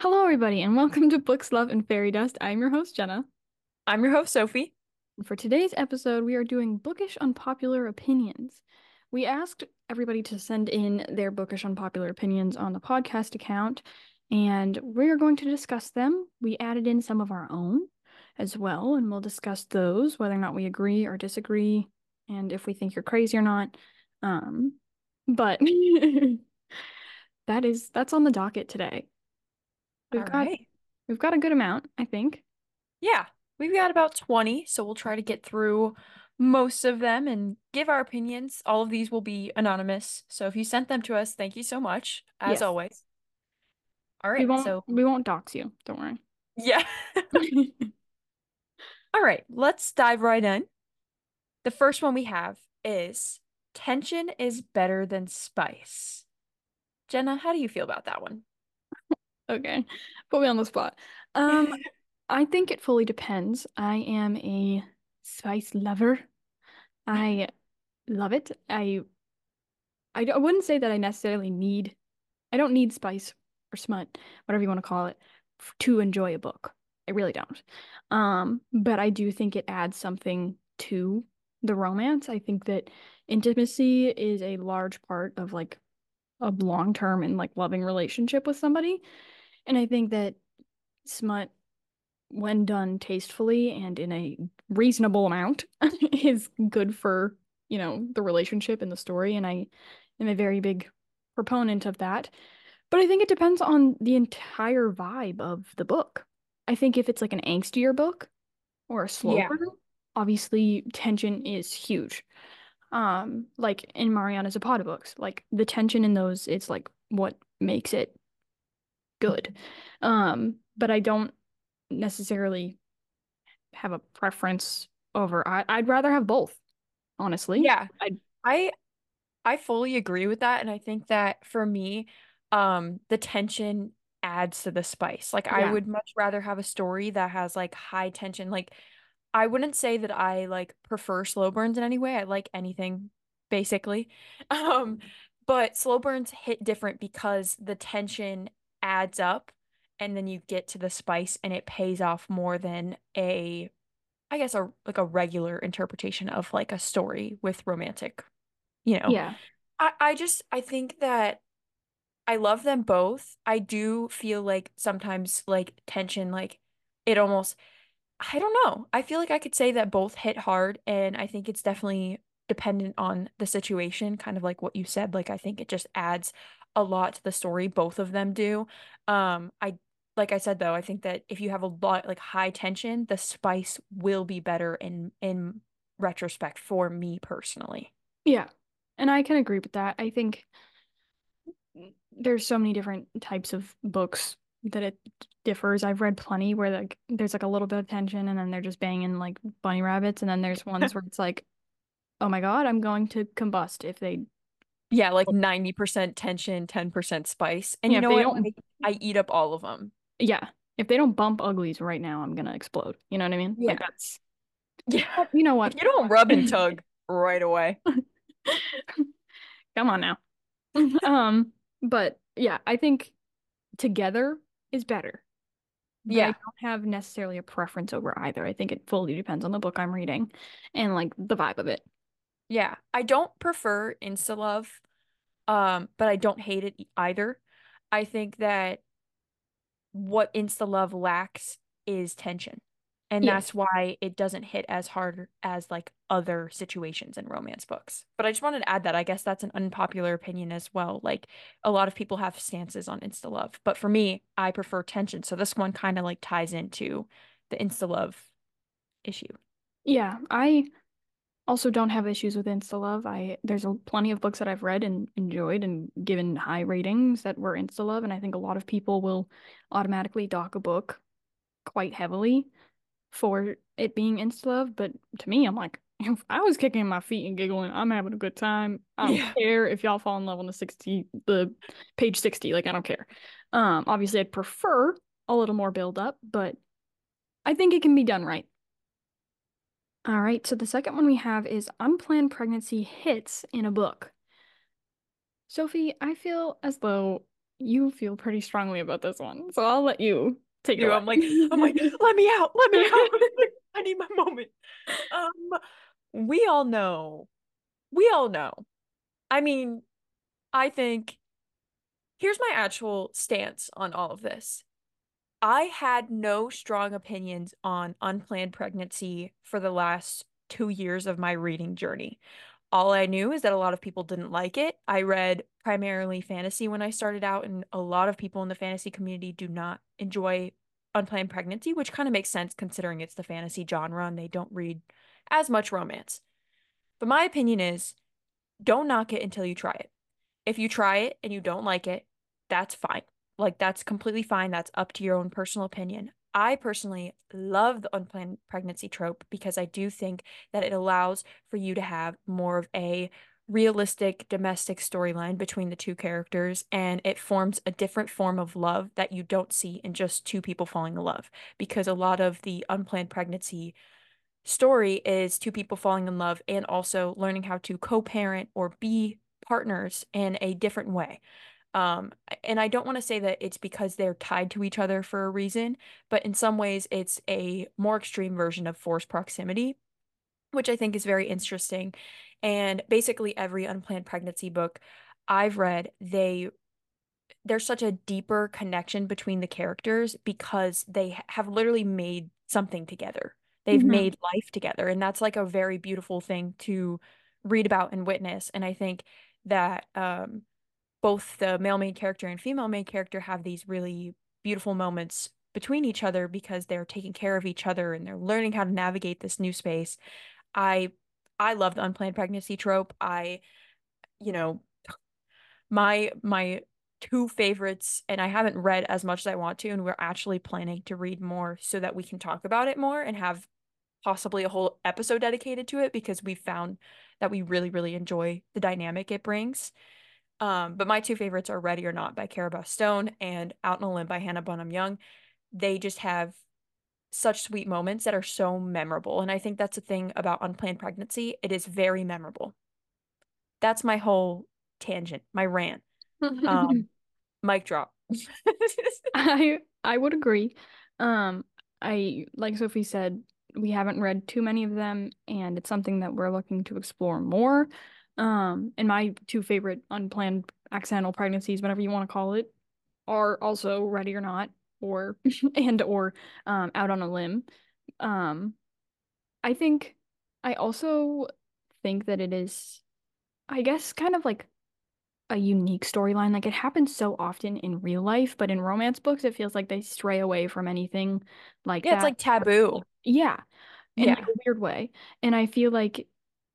Hello, everybody, and welcome to Books, Love, and Fairy Dust. I'm your host, Jenna. I'm your host, Sophie. For today's episode, we are doing bookish unpopular opinions. We asked everybody to send in their bookish unpopular opinions on the podcast account, and we're going to discuss them. We added in some of our own as well, and we'll discuss those, whether or not we agree or disagree, and if we think you're crazy or not. Um, but that is that's on the docket today. We've All got right. we've got a good amount, I think. Yeah, we've got about 20, so we'll try to get through most of them and give our opinions. All of these will be anonymous, so if you sent them to us, thank you so much, as Yes. always. All right, We won't so we won't dox you, don't worry. yeah. All right, let's dive right in. The first one we have is tension is better than spice. Jenna, how do you feel about that one? Okay. Put me on the spot. Um, I think it fully depends. I am a spice lover. I love it. I, I wouldn't say that I necessarily need I don't need spice or smut, whatever you want to call it, to enjoy a book. I really don't. Um, but I do think it adds something to the romance. I think that intimacy is a large part of like a long-term and like loving relationship with somebody. And I think that smut, when done tastefully and in a reasonable amount, is good for, you know, the relationship and the story. And I am a very big proponent of that. But I think it depends on the entire vibe of the book. I think if it's like an angstier book or a slow Yeah. obviously tension is huge. Um, like in Mariana Zapata books, like the tension in those, it's like what makes it good. Um, but I don't necessarily have a preference over. I, I'd rather have both, honestly. Yeah. I I I fully agree with that, and I think that for me, um, the tension adds to the spice. Like I would much rather have a story that has like high tension. Like I wouldn't say that I like prefer slow burns in any way. I like anything basically. Um, but slow burns hit different because the tension adds up and then you get to the spice and it pays off more than a I guess a like a regular interpretation of like a story with romantic, you know. yeah, I, I just I think that I love them both. I do feel like sometimes like tension, like it almost I don't know. I feel like I could say that both hit hard, and I think it's definitely dependent on the situation, kind of like what you said. Like I think it just adds a lot to the story, both of them do. Um, I like I said though, I think that if you have a lot like high tension, the spice will be better in in retrospect for me personally. yeah. And I can agree with that. I think there's so many different types of books that it differs. I've read plenty where like there's like a little bit of tension and then they're just banging like bunny rabbits, and then there's ones where it's like, oh my God, I'm going to combust if they Yeah, like 90% tension, 10% spice. And yeah, you know they what? don't I, I eat up all of them. yeah, if they don't bump uglies right now, I'm gonna explode. You know what I mean? Like Yeah. that's Yeah. you know If what? you don't rub and tug right away. Come on now. Um, but yeah, I think together is better. But I Yeah. don't have necessarily a preference over either. I think it fully depends on the book I'm reading and like the vibe of it. Yeah. I don't prefer insta love, um, but I don't hate it either. I think that what insta love lacks is tension. And Yes. that's why it doesn't hit as hard as like other situations in romance books. But I just wanted to add that. I guess that's an unpopular opinion as well. Like a lot of people have stances on insta love, but for me, I prefer tension. So this one kind of like ties into the insta love issue. Yeah, I also don't have issues with insta love. I there's a, plenty of books that I've read and enjoyed and given high ratings that were insta love, and I think a lot of people will automatically dock a book quite heavily for it being insta love. But to me, I'm like, if I was kicking my feet and giggling, I'm having a good time. I don't Yeah. care if y'all fall in love on the 60, the page 60, like I don't care. Um, obviously I'd prefer a little more build up, but I think it can be done right. All right, so the second one we have is unplanned pregnancy hits in a book. Sophie, I feel as though you feel pretty strongly about this one, so I'll let you take You, it I'm like, I'm like, let me out, let me out. I need my moment. Um, we all know, we all know. I mean, I think here's my actual stance on all of this. I had no strong opinions on unplanned pregnancy for the last two years of my reading journey. All I knew is that a lot of people didn't like it. I read primarily fantasy when I started out, and a lot of people in the fantasy community do not enjoy unplanned pregnancy, which kind of makes sense considering it's the fantasy genre and they don't read as much romance. But my opinion is don't knock it until you try it. If you try it and you don't like it, that's fine. Like, that's completely fine. That's up to your own personal opinion. I personally love the unplanned pregnancy trope because I do think that it allows for you to have more of a realistic domestic storyline between the two characters and it forms a different form of love that you don't see in just two people falling in love because a lot of the unplanned pregnancy story is two people falling in love and also learning how to co-parent or be partners in a different way. Um, and I don't want to say that it's because they're tied to each other for a reason, but in some ways it's a more extreme version of forced proximity, which I think is very interesting. And basically every unplanned pregnancy book I've read, they there's such a deeper connection between the characters because they have literally made something together. They've Mhm. made life together, and that's like a very beautiful thing to read about and witness. And I think that um, both the male main character and female main character have these really beautiful moments between each other because they're taking care of each other and they're learning how to navigate this new space. I I love the unplanned pregnancy trope. I, you know, my my two favorites, and I haven't read as much as I want to, and we're actually planning to read more so that we can talk about it more and have possibly a whole episode dedicated to it because we found that we really, really enjoy the dynamic it brings. Um, but my two favorites are Ready or Not by Cara Bastone and Out on a Limb by Hannah Bonam-Young. They just have such sweet moments that are so memorable. And I think that's the thing about unplanned pregnancy. It is very memorable. That's my whole tangent, my rant. Um, mic drop. I I would agree. Um, I like Sophie said, we haven't read too many of them, and it's something that we're looking to explore more. Um, and my two favorite unplanned accidental pregnancies, whatever you want to call it, are also Ready or Not, or and or um, Out on a Limb. Um, I think I also think that it is, I guess, kind of like a unique storyline. Like it happens so often in real life, but in romance books, it feels like they stray away from anything like Yeah, it's like taboo. Yeah, in like Yeah. a weird way. And I feel like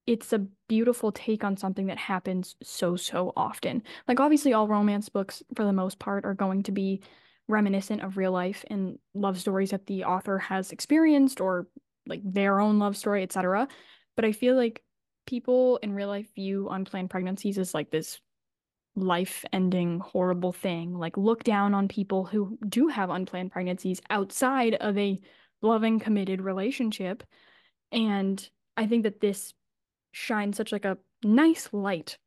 it's a beautiful take on something that happens so, so often. Like obviously all romance books for the most part are going to be reminiscent of real life and love stories that the author has experienced or like their own love story, etc. But I feel like people in real life view unplanned pregnancies as like this life-ending horrible thing. Like look down on people who do have unplanned pregnancies outside of a loving, committed relationship. And I think that this shines such like a nice light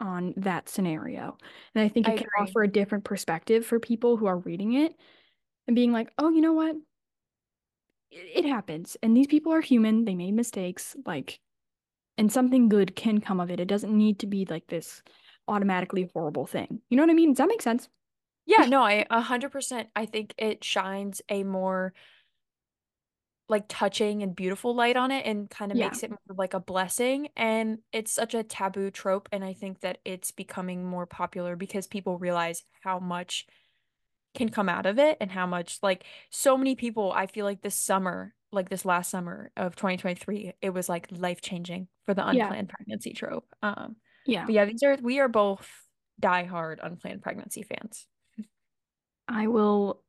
on that scenario. And I think I it can agree. offer a different perspective for people who are reading it and being like, oh, you know what? It, it happens. And these people are human. They made mistakes. Like, and something good can come of it. It doesn't need to be like this automatically horrible thing. You know what I mean? Does that make sense? Yeah, no, I a hundred percent. I think it shines a more like touching and beautiful light on it and kind of Yeah. makes it more like a blessing. And it's such a taboo trope. And I think that it's becoming more popular because people realize how much can come out of it and how much like so many people, I feel like this summer, like this last summer of 2023, it was like life-changing for the Yeah. unplanned pregnancy trope. Um, Yeah. but yeah, these are we are both diehard unplanned pregnancy fans. I will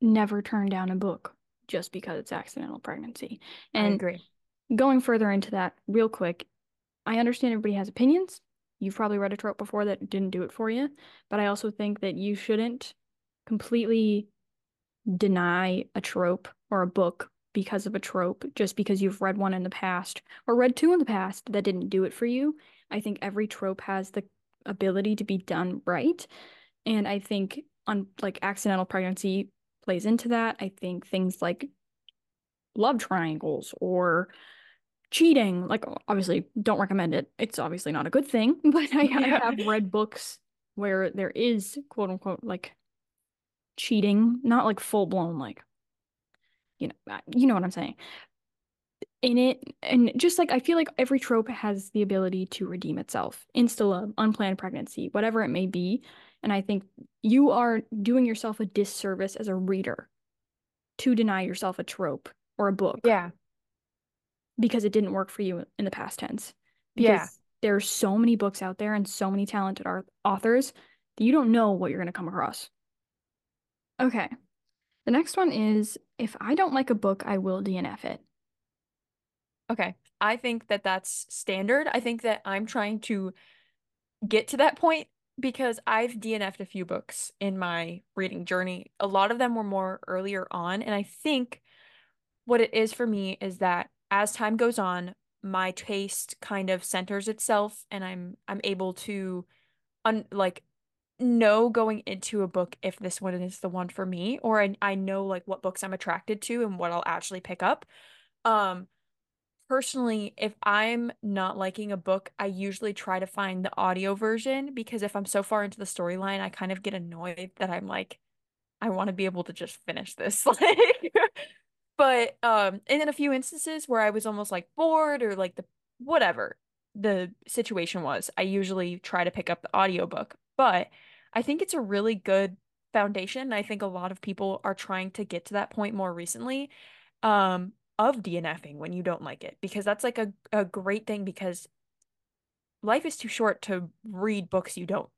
never turn down a book just because it's accidental pregnancy. I And agree. going further into that real quick, I understand everybody has opinions. You've probably read a trope before that didn't do it for you, but I also think that you shouldn't completely deny a trope or a book because of a trope just because you've read one in the past or read two in the past that didn't do it for you. I think every trope has the ability to be done right. And I think on like accidental pregnancy plays into that. I think things like love triangles or cheating, like obviously don't recommend it. It's obviously not a good thing, but I, I Yeah. have read books where there is quote unquote like cheating, not like full blown like you know uh, you know what I'm saying. In it, and just like I feel like every trope has the ability to redeem itself. Insta love, unplanned pregnancy, whatever it may be. And I think you are doing yourself a disservice as a reader to deny yourself a trope or a book Yeah. because it didn't work for you in the past tense. Yeah. Because there are so many books out there and so many talented art authors that you don't know what you're going to come across. Okay. The next one is if I don't like a book, I will DNF it. Okay. I think that that's standard. I think that I'm trying to get to that point because I've DNF'd a few books in my reading journey. A lot of them were more earlier on, and I think what it is for me is that as time goes on, my taste kind of centers itself and I'm I'm able to un like know going into a book if this one is the one for me or I, I know like what books I'm attracted to and what I'll actually pick up. Um personally, if I'm not liking a book, I usually try to find the audio version because if I'm so far into the storyline, I kind of get annoyed that I'm like I want to be able to just finish this. Like but um and in a few instances where I was almost like bored or like the whatever the situation was, I usually try to pick up the audiobook. But I think it's a really good foundation. I think a lot of people are trying to get to that point more recently um of DNFing when you don't like it because that's like a, a great thing because life is too short to read books you don't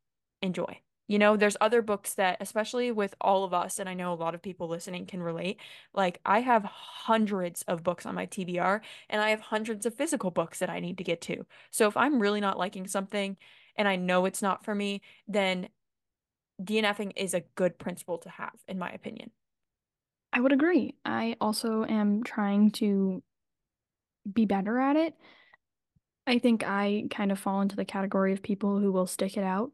enjoy. You know, there's other books that, especially with all of us, and I know a lot of people listening can relate. Like, I have hundreds of books on my TBR, and I have hundreds of physical books that I need to get to. So, if I'm really not liking something and I know it's not for me, then DNFing is a good principle to have, in my opinion. I would agree. I also am trying to be better at it. I think I kind of fall into the category of people who will stick it out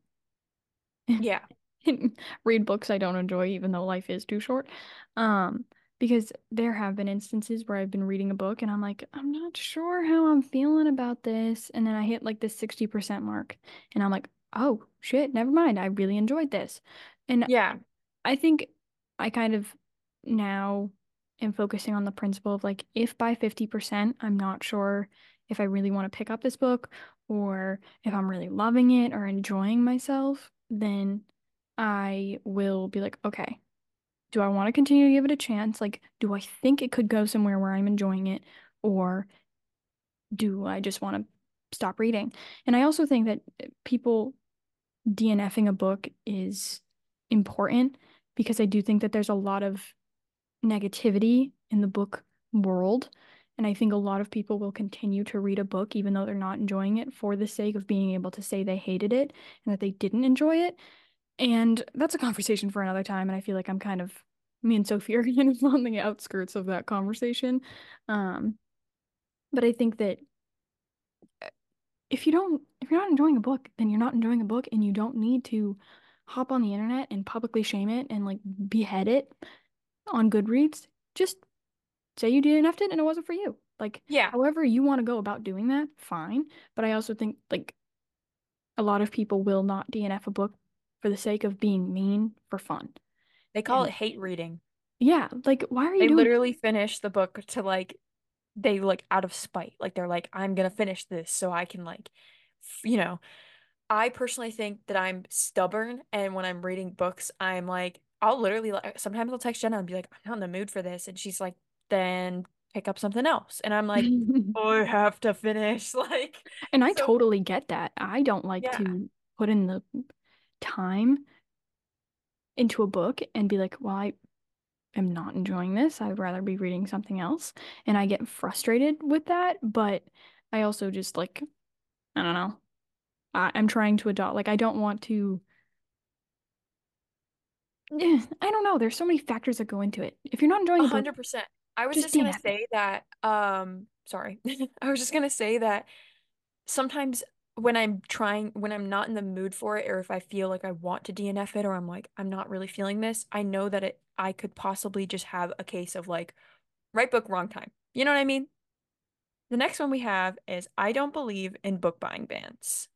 Yeah. read books I don't enjoy, even though life is too short. Um, because there have been instances where I've been reading a book and I'm like, I'm not sure how I'm feeling about this. And then I hit like this 60% mark and I'm like, oh shit, never mind. I really enjoyed this. And Yeah. I think I kind of now am focusing on the principle of like, if by 50% I'm not sure if I really want to pick up this book or if I'm really loving it or enjoying myself, then I will be like, okay, do I want to continue to give it a chance? Like, do I think it could go somewhere where I'm enjoying it? Or do I just want to stop reading? And I also think that eh, people DNFing a book is important because I do think that there's a lot of negativity in the book world. And I think a lot of people will continue to read a book even though they're not enjoying it for the sake of being able to say they hated it and that they didn't enjoy it. And that's a conversation for another time. And I feel like I'm kind of, me and Sophie are kind of on the outskirts of that conversation. Um, but I think that if you don't, if you're not enjoying a book, then you're not enjoying a book and you don't need to hop on the internet and publicly shame it and like behead it on Goodreads. Just say you DNF'd it and it wasn't for you. Like, Yeah. however you want to go about doing that, fine. But I also think like a lot of people will not DNF a book for the sake of being mean for fun. They call it hate reading. yeah, like why are you They doing literally finish the book to like they like out of spite. Like they're like, I'm gonna finish this so I can like, f you know. I personally think that I'm stubborn, and when I'm reading books, I'm like, I'll literally like sometimes I'll text Jenna and be like, I'm not in the mood for this, and she's like, then pick up something else, and I'm like, oh, I have to finish. Like, And I so totally get that. I don't like yeah, to put in the time into a book and be like, well, I am not enjoying this. I'd rather be reading something else. And I get frustrated with that, but I also just like, I don't know. I I'm trying to adopt, like, I don't want to, I don't know. There's so many factors that go into it. If you're not enjoying a book, hundred percent. I was just just gonna DNF say that. Um, sorry, I was just gonna say that sometimes. when I'm trying, when I'm not in the mood for it, or if I feel like I want to DNF it, or I'm like, I'm not really feeling this, I know that it, I could possibly just have a case of like, right book, wrong time. You know what I mean? The next one we have is I don't believe in book buying bans.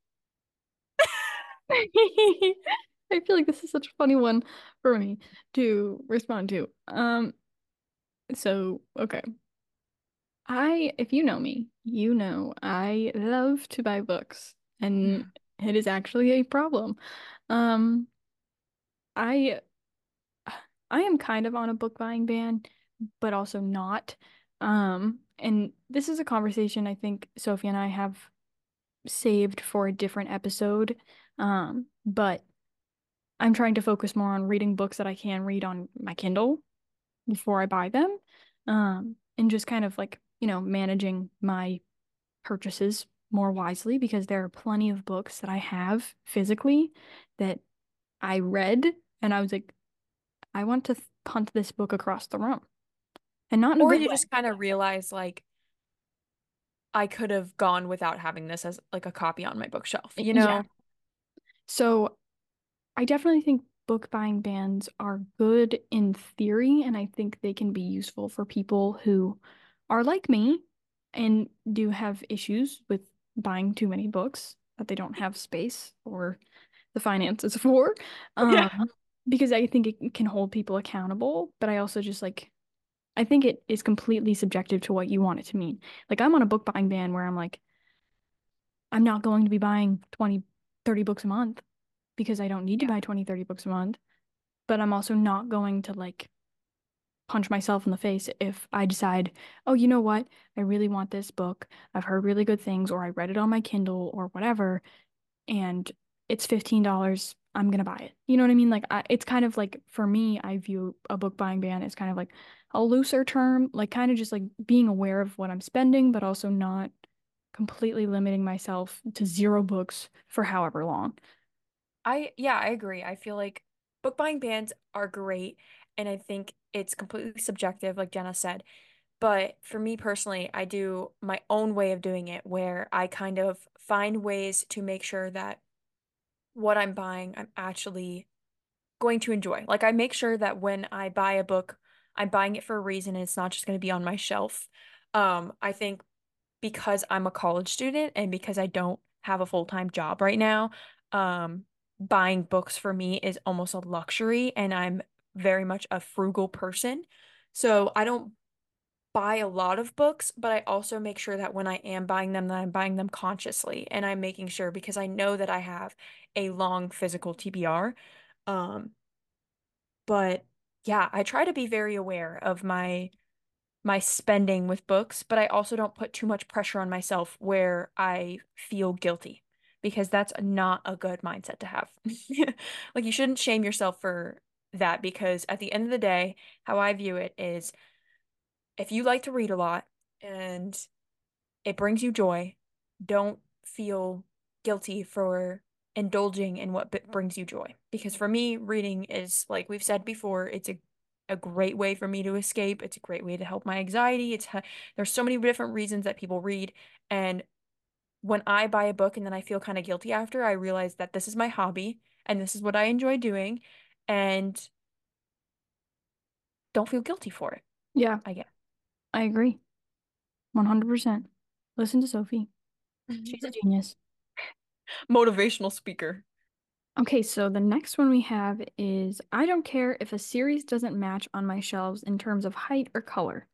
I feel like this is such a funny one for me to respond to. Um, so okay. I, if you know me, you know I love to buy books, and it is actually a problem. Um, I I am kind of on a book buying ban, but also not. Um, and this is a conversation I think Sophie and I have saved for a different episode. Um, but I'm trying to focus more on reading books that I can read on my Kindle before I buy them. Um, and just kind of like, you know, managing my purchases more wisely because there are plenty of books that I have physically that I read and I was like, I want to punt this book across the room. And not or you way. just kind of realize like I could have gone without having this as like a copy on my bookshelf, you know? Yeah. So I definitely think book buying bans are good in theory, and I think they can be useful for people who are like me and do have issues with buying too many books that they don't have space or the finances for. Yeah. Um, because I think it can hold people accountable, but I also just like I think it is completely subjective to what you want it to mean. Like I'm on a book buying ban where I'm like I'm not going to be buying 20, 30 books a month because I don't need to buy 20, 30 books a month. But I'm also not going to like punch myself in the face if I decide, oh, you know what? I really want this book. I've heard really good things, or I read it on my Kindle or whatever, and it's $15. I'm gonna buy it. You know what I mean? Like, I, it's kind of like for me, I view a book buying ban as kind of like a looser term, like kind of just like being aware of what I'm spending, but also not completely limiting myself to zero books for however long. I yeah, I agree. I feel like book buying bans are great, and I think it's completely subjective, like Jenna said. But for me personally, I do my own way of doing it where I kind of find ways to make sure that what I'm buying, I'm actually going to enjoy. Like I make sure that when I buy a book, I'm buying it for a reason and it's not just going to be on my shelf. Um, I think because I'm a college student and because I don't have a full-time job right now, um, buying books for me is almost a luxury and I'm very much a frugal person. So I don't buy a lot of books, but I also make sure that when I am buying them, that I'm buying them consciously and I'm making sure because I know that I have a long physical TBR. Um, but yeah, I try to be very aware of my my spending with books, but I also don't put too much pressure on myself where I feel guilty because that's not a good mindset to have. Like you shouldn't shame yourself for that because at the end of the day, how I view it is if you like to read a lot and it brings you joy, don't feel guilty for indulging in what b- brings you joy. Because for me, reading is, like we've said before, it's a, a great way for me to escape. It's a great way to help my anxiety. It's there's so many different reasons that people read. And when I buy a book and then I feel kind of guilty after, I realize that this is my hobby and this is what I enjoy doing. And don't feel guilty for it, Yeah, I get. I agree. 100%. Listen to Sophie. She's a mm-hmm. genius. Motivational speaker. Okay, so the next one we have is I don't care if a series doesn't match on my shelves in terms of height or color.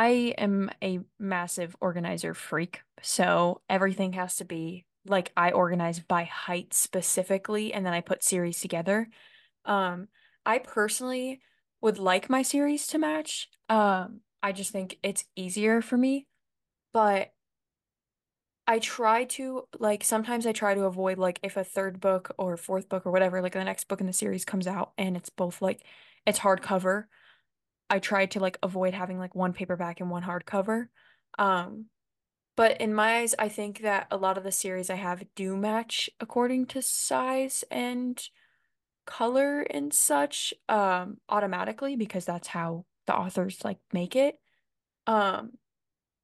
I am a massive organizer freak, so everything has to be like I organize by height specifically, and then I put series together. Um, I personally would like my series to match. Um, I just think it's easier for me, but I try to like sometimes I try to avoid like if a third book or fourth book or whatever, like the next book in the series comes out and it's both like it's hardcover. I try to like avoid having like one paperback and one hardcover. Um, but in my eyes, I think that a lot of the series I have do match according to size and color and such, um, automatically because that's how the authors like make it. Um,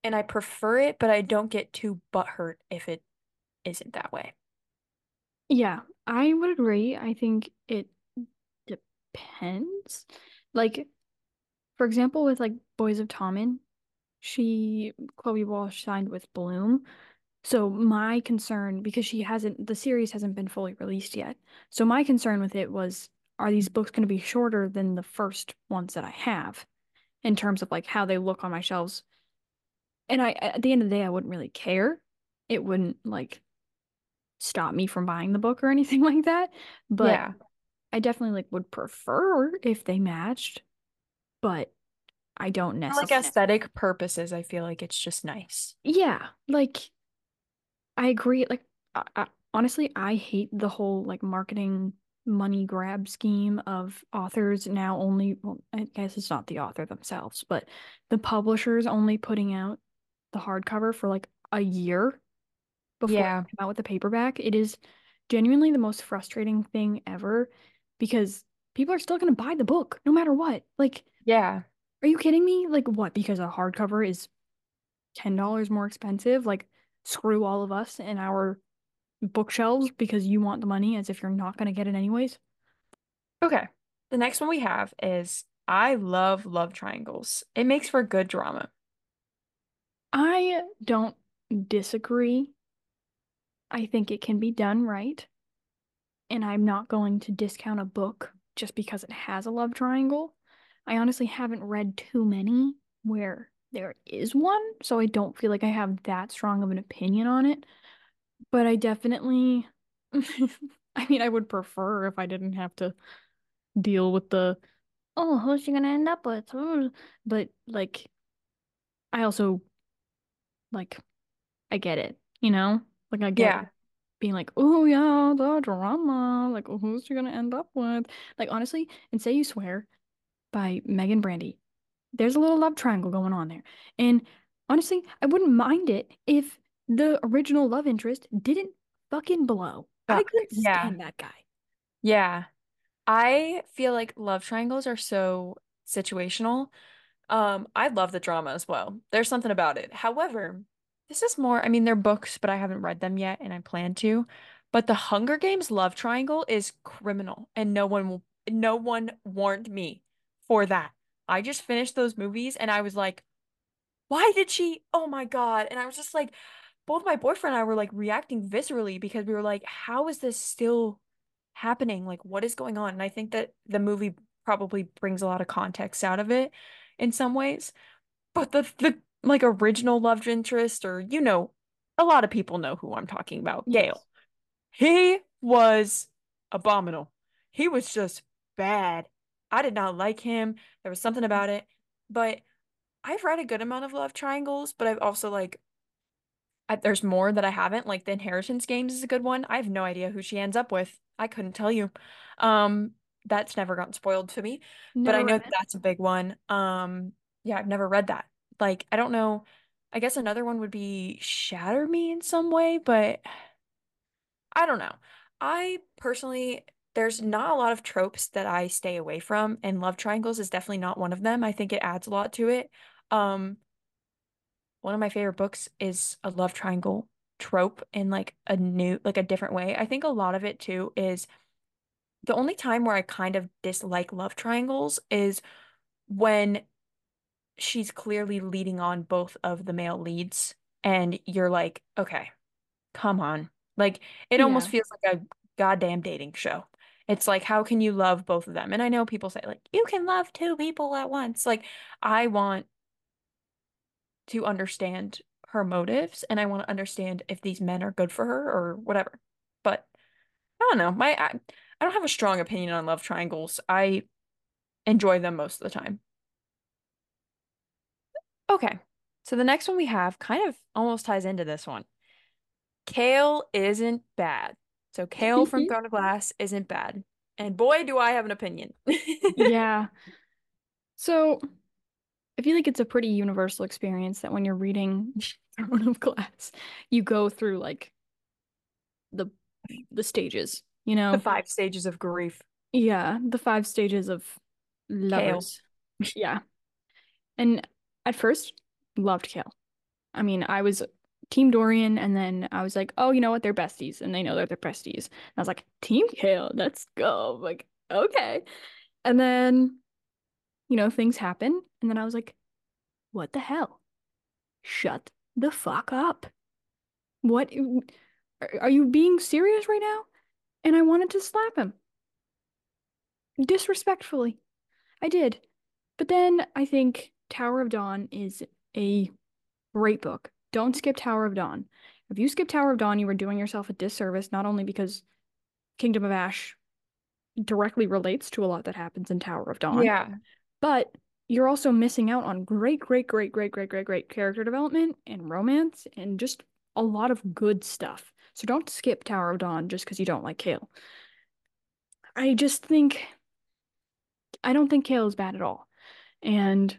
and I prefer it, but I don't get too butthurt if it isn't that way. Yeah, I would agree. I think it depends. Like, for example, with like Boys of Tommen, she Chloe Walsh signed with Bloom. So my concern, because she hasn't, the series hasn't been fully released yet. So my concern with it was, are these books going to be shorter than the first ones that I have in terms of like how they look on my shelves? And I, at the end of the day, I wouldn't really care. It wouldn't like stop me from buying the book or anything like that. But Yeah. I definitely like would prefer if they matched, but I don't necessarily like aesthetic purposes, I feel like it's just nice. Yeah, like I agree. Like, I, I, honestly, I hate the whole like marketing money grab scheme of authors now only, well, I guess it's not the author themselves, but the publishers only putting out the hardcover for like a year before Yeah. come out with the paperback. It is genuinely the most frustrating thing ever because people are still going to buy the book no matter what. Like, Yeah. are you kidding me? Like, what? Because a hardcover is $10 more expensive? Like, screw all of us and our bookshelves because you want the money as if you're not going to get it anyways. Okay. The next one we have is I love love triangles. It makes for good drama. I don't disagree. I think it can be done right. And I'm not going to discount a book just because it has a love triangle. I honestly haven't read too many where there is one, so I don't feel like I have that strong of an opinion on it. But I definitely, I mean, I would prefer if I didn't have to deal with the, oh, who's she gonna end up with? But like, I also like, I get it, you know? Like, I get Yeah. being like, oh yeah, the drama. Like, who's she gonna end up with? Like, honestly, and Say You Swear by Meagan Brandy, there's a little love triangle going on there. And honestly, I wouldn't mind it if the original love interest didn't fucking blow. I couldn't Yeah. stand that guy. Yeah. I feel like love triangles are so situational. Um, I love the drama as well. There's something about it. However, this is more, I mean, they're books, but I haven't read them yet and I plan to. But the Hunger Games love triangle is criminal and no one will, no one warned me for that. I just finished those movies and I was like, why did she? Oh my God. And I was just like, both my boyfriend and I were like reacting viscerally because we were like, how is this still happening? Like, what is going on? And I think that the movie probably brings a lot of context out of it in some ways. But the the like original love interest, or you know, a lot of people know who I'm talking about. Yes. He was abominable. He was just bad. I did not like him. There was something about it. But I've read a good amount of love triangles, but I've also like I, there's more that I haven't. Like the Inheritance Games is a good one. I have no idea who she ends up with. I couldn't tell you. Um, that's never gotten spoiled to me, but I know that that's a big one. Um, yeah, I've never read that. Like, I don't know. I guess another one would be Shatter Me in some way, but I don't know. I personally, there's not a lot of tropes that I stay away from, and love triangles is definitely not one of them. I think it adds a lot to it. Um, one of my favorite books is a love triangle trope in like a new, like a different way. I think a lot of it too is the only time where I kind of dislike love triangles is when she's clearly leading on both of the male leads and you're like, okay, come on. Like it almost feels like a goddamn dating show. It's like, how can you love both of them? And I know people say like, you can love two people at once. Like I want to understand her motives and I want to understand if these men are good for her or whatever. But I don't know. My I, I don't have a strong opinion on love triangles. I enjoy them most of the time. Okay. So the next one we have kind of almost ties into this one. Chaol isn't bad. So Chaol from mm-hmm. Throne of Glass isn't bad. And boy, do I have an opinion. Yeah. So I feel like it's a pretty universal experience that when you're reading Throne of Glass, you go through like the the stages, you know. The five stages of grief. Yeah, the five stages of Chaol. Yeah. And at first, loved Chaol. I mean, I was Team Dorian, and then I was like, oh, you know what? They're besties, and they know that they're besties. And I was like, Team Chaol, let's go. Like, okay. And then, you know, things happen, and then I was like, what the hell? Shut the fuck up. What? Are you being serious right now? And I wanted to slap him. Disrespectfully. I did. But then I think Tower of Dawn is a great book. Don't skip Tower of Dawn. If you skip Tower of Dawn, you are doing yourself a disservice, not only because Kingdom of Ash directly relates to a lot that happens in Tower of Dawn, Yeah. but you're also missing out on great, great, great, great, great, great, great character development and romance and just a lot of good stuff. So don't skip Tower of Dawn just because you don't like Chaol. I just think I don't think Chaol is bad at all. And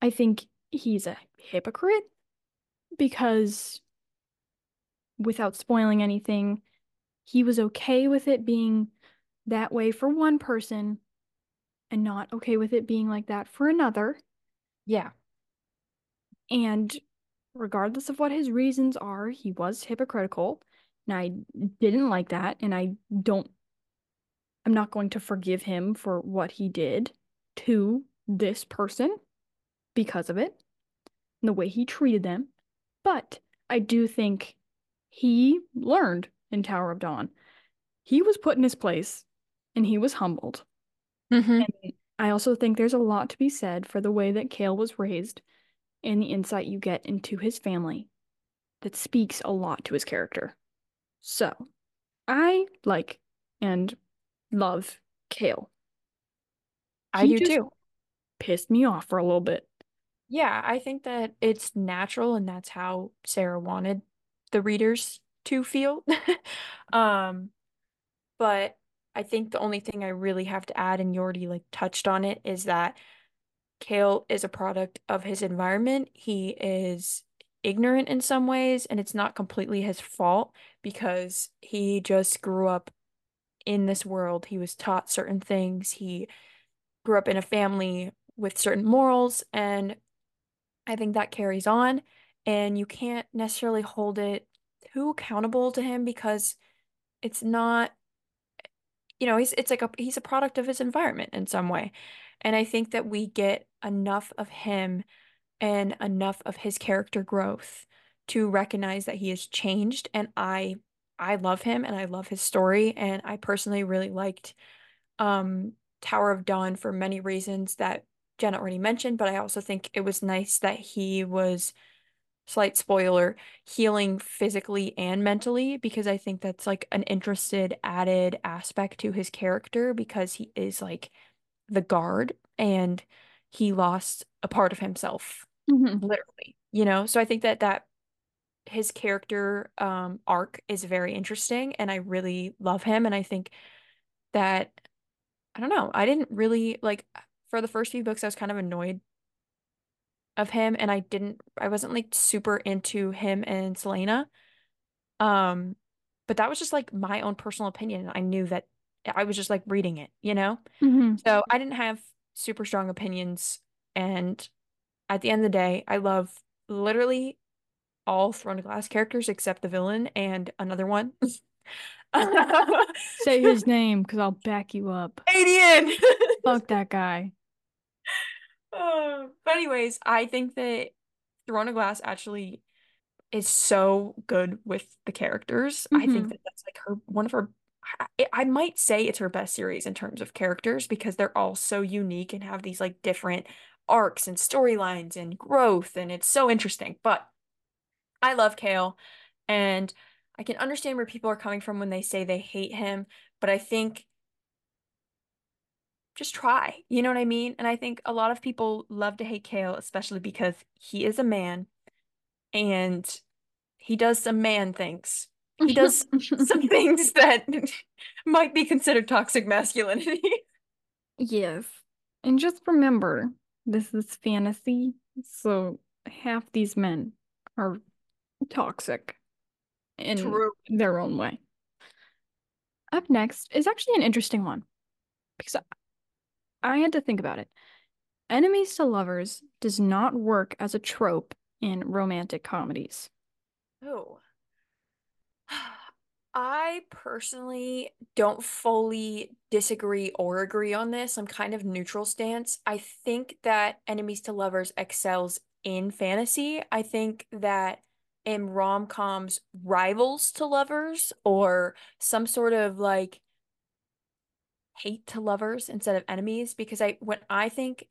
I think he's a hypocrite because without spoiling anything, he was okay with it being that way for one person and not okay with it being like that for another. Yeah. And regardless of what his reasons are, he was hypocritical. And I didn't like that. And I don't, I'm not going to forgive him for what he did to this person because of it, and the way he treated them. But I do think he learned in Tower of Dawn. He was put in his place and he was humbled. Mm-hmm. And I also think there's a lot to be said for the way that Chaol was raised and the insight you get into his family that speaks a lot to his character. So, I like and love Chaol. I He do too. pissed me off for a little bit. Yeah, I think that it's natural and that's how Sarah wanted the readers to feel. Um, but I think the only thing I really have to add, and you already like touched on it, is that Chaol is a product of his environment. He is ignorant in some ways, and it's not completely his fault because he just grew up in this world. He was taught certain things. He grew up in a family with certain morals, and I think that carries on. And you can't necessarily hold it too accountable to him because it's not, you know, he's it's like a he's a product of his environment in some way. And I think that we get enough of him and enough of his character growth to recognize that he has changed. And I I love him and I love his story. And I personally really liked um Tower of Dawn for many reasons that Jenna already mentioned, but I also think it was nice that he was slight spoiler, healing physically and mentally because I think that's like an interested added aspect to his character because he is like the guard and he lost a part of himself Mhm. literally, you know? So I think that that his character um arc is very interesting and I really love him and I think that I don't know, I didn't really like for the first few books I was kind of annoyed of him and I didn't I wasn't like super into him and Celaena. Um, but that was just like my own personal opinion. I knew that I was just like reading it, you know? Mhm. So I didn't have super strong opinions. And at the end of the day, I love literally all Throne of Glass characters except the villain and another one. Say his name because I'll back you up. Aedion. Fuck that guy. Uh, but anyways, I think that Throne of Glass actually is so good with the characters. I think Mhm. that that's like her one of her I, I might say it's her best series in terms of characters because they're all so unique and have these like different arcs and storylines and growth and it's so interesting. But I love Chaol and I can understand where people are coming from when they say they hate him, but I think just try. You know what I mean? And I think a lot of people love to hate Chaol, especially because he is a man and he does some man things. He does some things that might be considered toxic masculinity. Yes. And just remember, this is fantasy, so half these men are toxic in True. their own way. Up next is actually an interesting one because I had to think about it. Enemies to lovers does not work as a trope in romantic comedies. Oh. I personally don't fully disagree or agree on this. I'm kind of neutral stance. I think that Enemies to Lovers excels in fantasy. I think that in rom-coms rivals to lovers or some sort of like hate to lovers instead of enemies because I when I think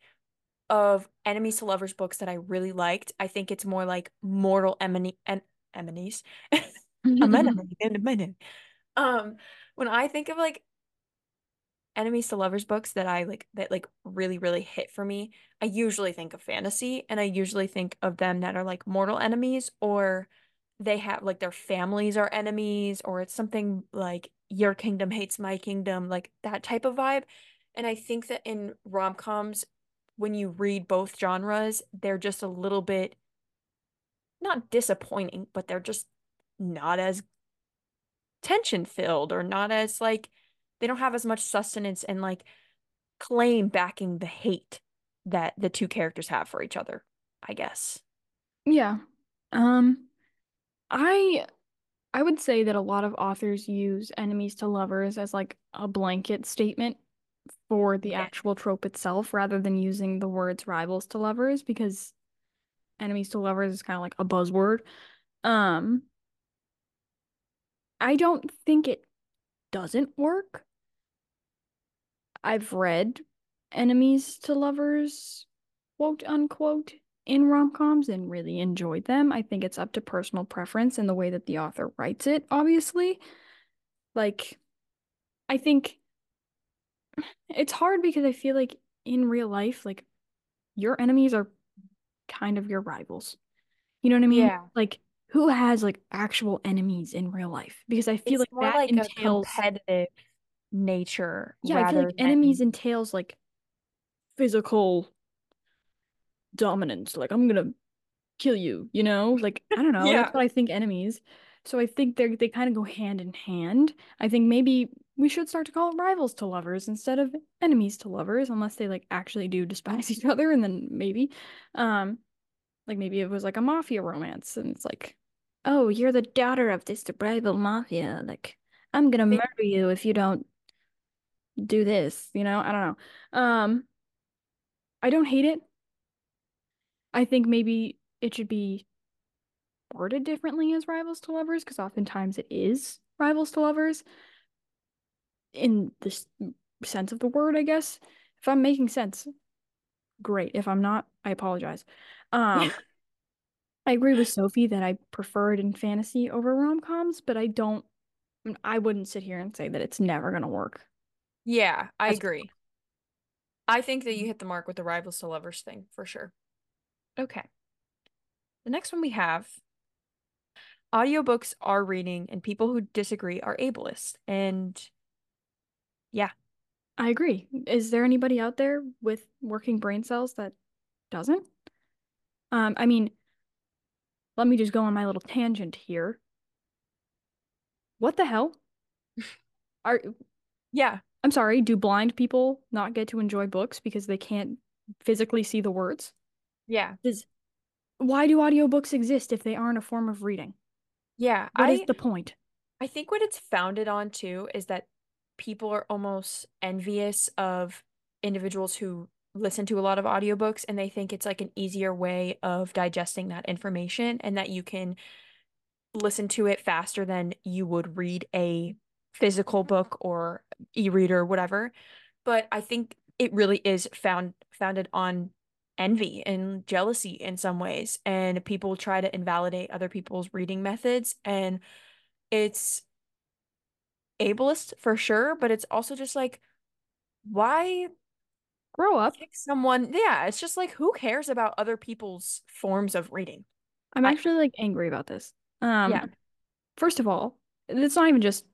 of enemies to lovers books that I really liked, I think it's more like mortal enemy en enemies. I'm enemy in a minute. Um, when I think of like enemies to lovers books that I like that like really really hit for me, I usually think of fantasy and I usually think of them that are like mortal enemies or they have like their families are enemies or it's something like your kingdom hates my kingdom, like that type of vibe. And I think that in rom-coms when you read both genres, they're just a little bit not disappointing, but they're just not as tension filled or not as like they don't have as much sustenance and like claim backing the hate that the two characters have for each other, I guess. Yeah. Um, I I would say that a lot of authors use enemies to lovers as like a blanket statement for the Yeah. actual trope itself rather than using the words rivals to lovers because enemies to lovers is kind of like a buzzword. Um, I don't think it doesn't work. I've read enemies to lovers, quote unquote, in rom-coms and really enjoyed them. I think it's up to personal preference and the way that the author writes it, obviously. Like, I think it's hard because I feel like in real life, like, your enemies are kind of your rivals. You know what I mean? Yeah. Like, who has like actual enemies in real life? Because I feel It's like that like a entails, competitive nature yeah, I feel like enemies than entails like physical dominance. Like, I'm gonna kill you, you know? Like, I don't know. That's Yeah. what I think enemies. So I think they're they kind of go hand in hand. I think maybe we should start to call it rivals to lovers instead of enemies to lovers, unless they like actually do despise each other, and then maybe. Um, like maybe it was like a mafia romance, and it's like, oh, you're the daughter of this rival mafia. Like, I'm gonna murder you if you don't do this, you know? I don't know. Um, I don't hate it. I think maybe it should be worded differently as rivals to lovers because oftentimes it is rivals to lovers in this sense of the word, I guess. If I'm making sense, great. If I'm not, I apologize. Um, I agree with Sophie that I prefer it in fantasy over rom-coms, but I don't, I wouldn't sit here and say that it's never gonna work. Yeah, I That's agree. I think that you hit the mark with the rivals to lovers thing for sure. Okay. The next one we have audiobooks are reading and people who disagree are ableist. And yeah, I agree. Is there anybody out there with working brain cells that doesn't? Um, I mean, let me just go on my little tangent here. What the hell? Are yeah, I'm sorry, do blind people not get to enjoy books because they can't physically see the words? Yeah, Does why do audiobooks exist if they aren't a form of reading? yeah. What is I the point? I think what it's founded on too is that people are almost envious of individuals who listen to a lot of audiobooks and they think it's like an easier way of digesting that information and that you can listen to it faster than you would read a physical book or e-reader, whatever. But I think it really is found founded on envy and jealousy in some ways. And people try to invalidate other people's reading methods. And it's ableist for sure, but it's also just like, why Grow up. pick someone? Yeah, it's just like, who cares about other people's forms of reading? I'm actually like angry about this. um yeah, Um, first of all, it's not even just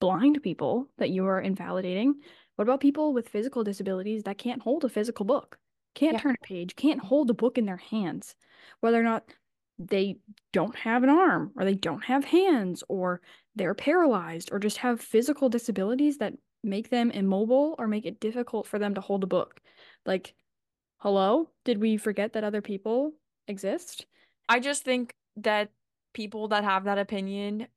blind people that you are invalidating. What about people with physical disabilities that can't hold a physical book, can't yeah. turn a page, can't hold a book in their hands, whether or not they don't have an arm or they don't have hands or they're paralyzed or just have physical disabilities that make them immobile or make it difficult for them to hold a book? Like, hello? Did we forget that other people exist? I just think that people that have that opinion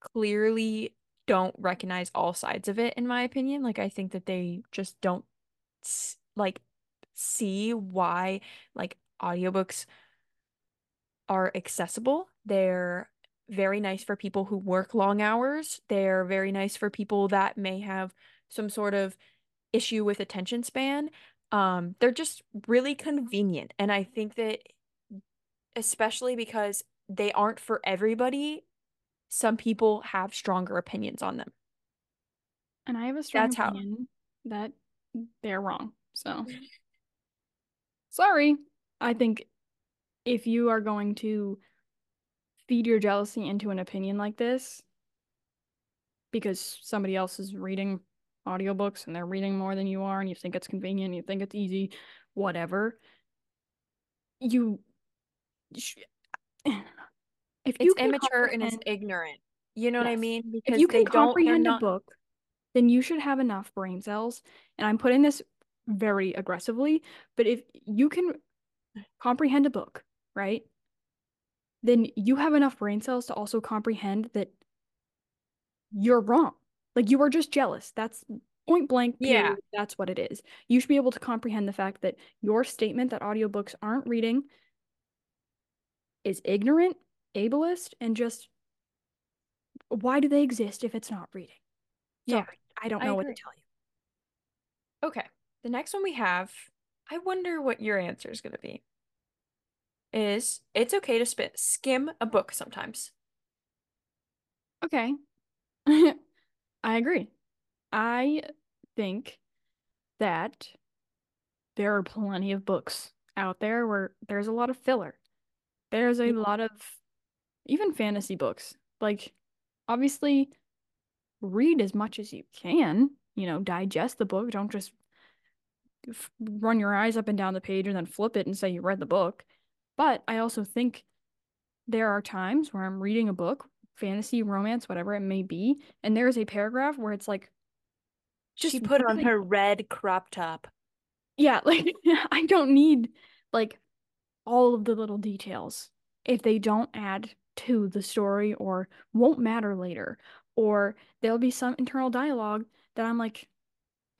clearly don't recognize all sides of it, in my opinion. Like, I think that they just don't like see why like audiobooks are accessible. They're very nice for people who work long hours. They're very nice for people that may have some sort of issue with attention span. Um, they're just really convenient. And I think that especially because they aren't for everybody, some people have stronger opinions on them. And I have a strong That's opinion how... that they're wrong. So sorry. I think if you are going to feed your jealousy into an opinion like this because somebody else is reading audiobooks and they're reading more than you are and you think it's convenient, you think it's easy, whatever. You if you it's immature and it's ignorant. You know yes. what I mean? Because if you can comprehend not... a book, then you should have enough brain cells. And I'm putting this very aggressively, but if you can comprehend a book, right? Then you have enough brain cells to also comprehend that you're wrong. Like you are just jealous. That's point blank. Period. Yeah. That's what it is. You should be able to comprehend the fact that your statement that audiobooks aren't reading is ignorant, ableist, and just why do they exist if it's not reading? Sorry, yeah, I don't know I what to tell you. Okay. The next one we have, I wonder what your answer is going to be. Is it's okay to spit, skim a book sometimes. Okay. I agree. I think that there are plenty of books out there where there's a lot of filler. There's a mm-hmm. lot of even fantasy books. Like, obviously, read as much as you can, you know, digest the book. Don't just run your eyes up and down the page and then flip it and say you read the book. But I also think there are times where I'm reading a book, fantasy, romance, whatever it may be, and there's a paragraph where it's like, just she put on her red crop top. Yeah, like I don't need like all of the little details if they don't add to the story or won't matter later or there'll be some internal dialogue that I'm like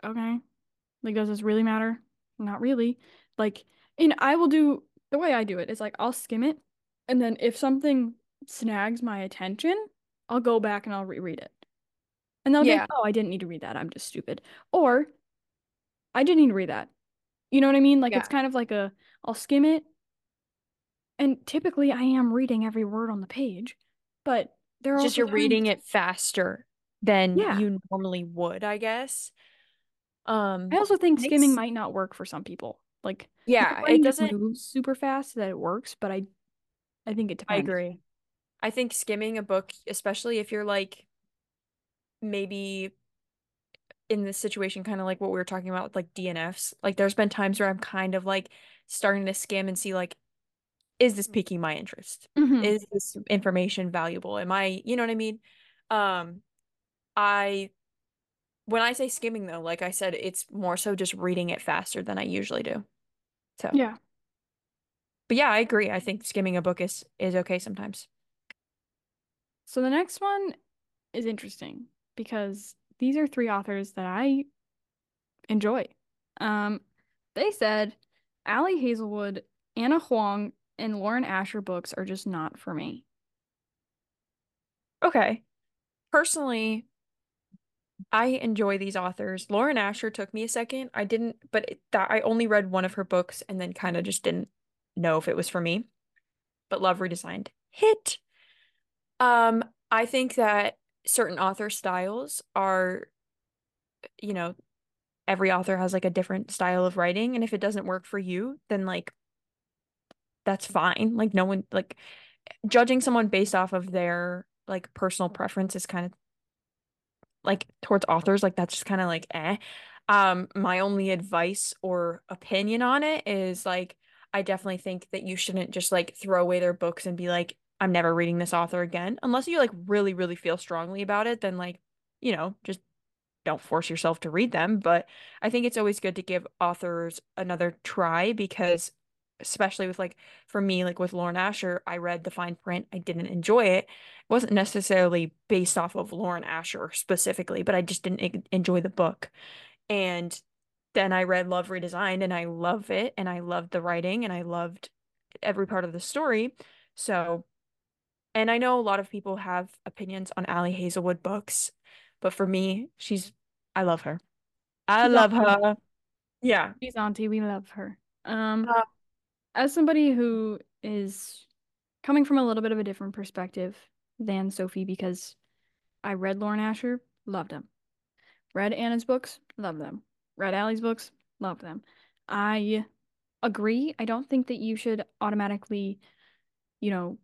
okay like does this really matter not really like and I will do the way I do it is like I'll skim it and then if something snags my attention I'll go back and I'll reread it and they'll yeah. think oh I didn't need to read that I'm just stupid or I didn't need to read that you know what I mean like yeah. it's kind of like a I'll skim it and typically I am reading every word on the page, but there are just you're times... reading it faster than yeah. you normally would, I guess. Um I also think skimming might not work for some people. Like yeah, it doesn't move super fast that it works, but I I think it depends. I agree. I think skimming a book, especially if you're like maybe in this situation kind of like what we were talking about with like DNFs. Like there's been times where I'm kind of like starting to skim and see like is this piquing my interest? Mm-hmm. Is this information valuable? Am I, you know what I mean? Um, I, when I say skimming though, like I said, it's more so just reading it faster than I usually do. So, yeah. But yeah, I agree. I think skimming a book is is okay sometimes. So the next one is interesting because these are three authors that I enjoy. Um, they said Ali Hazelwood, Anna Huang, and Lauren Asher books are just not for me. Okay. Personally, I enjoy these authors. Lauren Asher took me a second. I didn't, but it, that I only read one of her books and then kind of just didn't know if it was for me. But Love Redesigned hit. Um, I think that certain author styles are, you know, every author has like a different style of writing, and if it doesn't work for you, then like that's fine. Like no one like judging someone based off of their like personal preference is kind of like towards authors like that's just kind of like eh. Um my only advice or opinion on it is like I definitely think that you shouldn't just like throw away their books and be like I'm never reading this author again unless you like really really feel strongly about it then like you know just don't force yourself to read them but I think it's always good to give authors another try because especially with like for me, like with Lauren Asher, I read the fine print. I didn't enjoy it. It wasn't necessarily based off of Lauren Asher specifically, but I just didn't enjoy the book. And then I read Love Redesigned and I love it and I loved the writing and I loved every part of the story. So, and I know a lot of people have opinions on Ali Hazelwood books, but for me, she's I love her. I She's love auntie. her. Yeah. She's auntie. We love her. Um, Uh, as somebody who is coming from a little bit of a different perspective than Sophie, because I read Lauren Asher, loved him. Read Anna's books, love them. Read Ali's books, love them. I agree. I don't think that you should automatically, you know,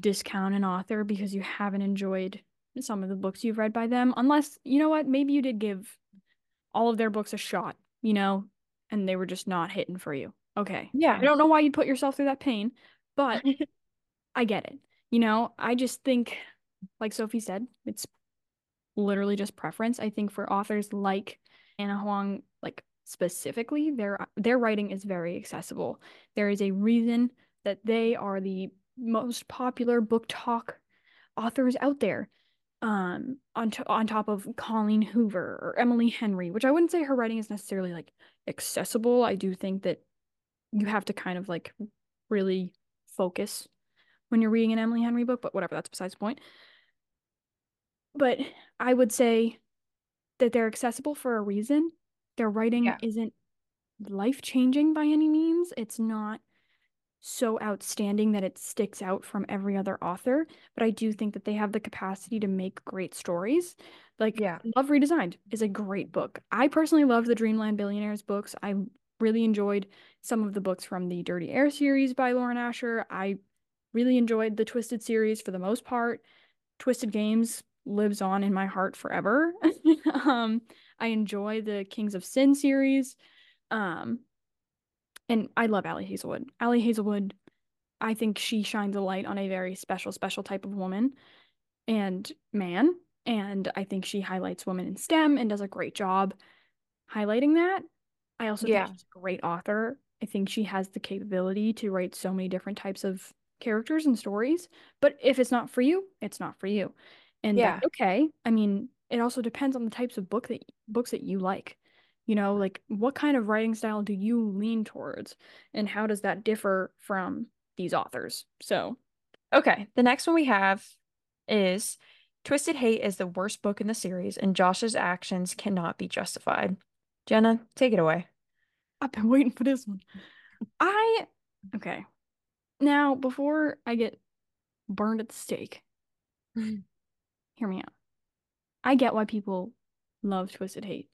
discount an author because you haven't enjoyed some of the books you've read by them, unless, you know what, maybe you did give all of their books a shot, you know, and they were just not hitting for you. Okay. Yeah. I don't know why you'd put yourself through that pain, but I get it. You know, I just think, like Sophie said, it's literally just preference. I think for authors like Anna Huang, like specifically, their their writing is very accessible. There is a reason that they are the most popular BookTok authors out there. Um, on to on top of Colleen Hoover or Emily Henry, which I wouldn't say her writing is necessarily like accessible. I do think that you have to kind of like really focus when you're reading an Emily Henry book, but whatever, that's besides the point. But I would say that they're accessible for a reason. Their writing Yeah. isn't life-changing by any means. It's not so outstanding that it sticks out from every other author, but I do think that they have the capacity to make great stories. Like Yeah. Love Redesigned is a great book. I personally love the Dreamland Billionaires books. I really enjoyed some of the books from the Dirty Air series by Lauren Asher. I really enjoyed the Twisted series for the most part. Twisted Games lives on in my heart forever. um, I enjoy the Kings of Sin series. Um, and I love Ali Hazelwood. Ali Hazelwood, I think she shines a light on a very special, special type of woman and man. And I think she highlights women in STEM and does a great job highlighting that. I also think she's a great author. I think she has the capability to write so many different types of characters and stories. But if it's not for you, it's not for you. And Yeah. okay. I mean, it also depends on the types of book that books that you like. You know, like what kind of writing style do you lean towards? And how does that differ from these authors? So, Okay. The next one we have is Twisted Hate is the worst book in the series, and Josh's actions cannot be justified. Jenna, take it away. I've been waiting for this one. I okay. Now, before I get burned at the stake, mm. hear me out. I get why people love Twisted Hate.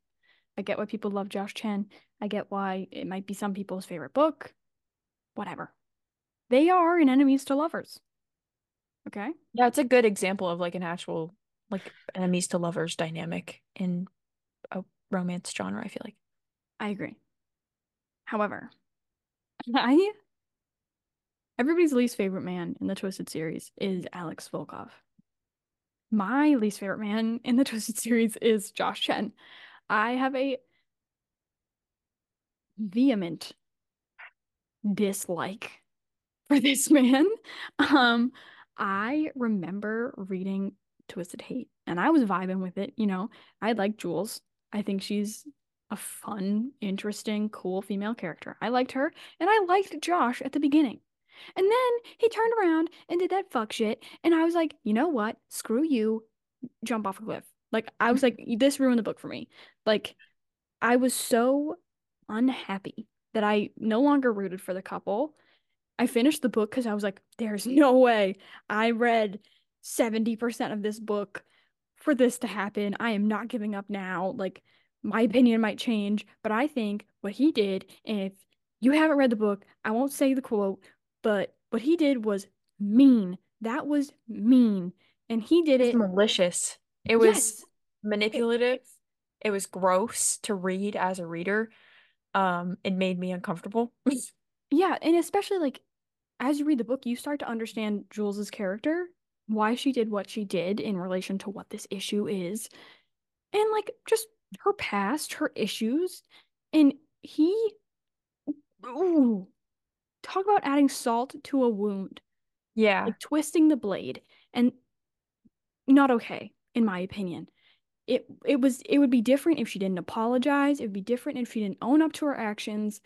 I get why people love Josh Chen. I get why it might be some people's favorite book. Whatever. They are in enemies to lovers. Okay? Yeah, it's a good example of like an actual like enemies to lovers dynamic in a romance genre, I feel like. I agree. However, I everybody's least favorite man in the Twisted series is Alex Volkov. My least favorite man in the Twisted series is Josh Chen. I have a vehement dislike for this man. Um, I remember reading Twisted Hate and I was vibing with it, you know. I like Jules. I think she's a fun, interesting, cool female character. I liked her and I liked Josh at the beginning. And then he turned around and did that fuck shit and I was like, "You know what? Screw you. Jump off a cliff." Like I was like, "This ruined the book for me." Like I was so unhappy that I no longer rooted for the couple. I finished the book because I was like, there's no way I read 70% of this book for this to happen. I am not giving up now. Like, my opinion might change, but I think what he did, and if you haven't read the book, I won't say the quote, but what he did was mean. That was mean. And he did It's it. malicious. It was Yes. It, manipulative. It was gross to read as a reader. Um, it made me uncomfortable. yeah. And especially like as you read the book, you start to understand Jules's character, why she did what she did in relation to what this issue is, and like just her past, her issues. And he, ooh, talk about adding salt to a wound, Yeah. like twisting the blade, and not okay, in my opinion. It it was it would be different if she didn't apologize. It would be different if she didn't own up to her actions,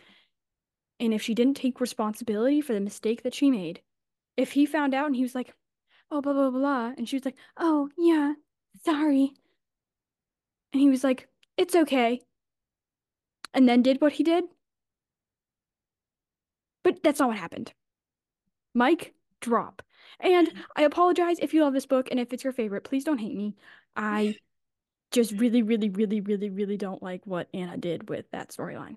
and if she didn't take responsibility for the mistake that she made. If he found out and he was like, "Oh, blah blah blah," and she was like, "Oh yeah, sorry," and he was like, "It's okay," and then did what he did. But that's not what happened. Mike, drop. And I apologize if you love this book and if it's your favorite, please don't hate me. I just really, really, really, really, really don't like what Anna did with that storyline.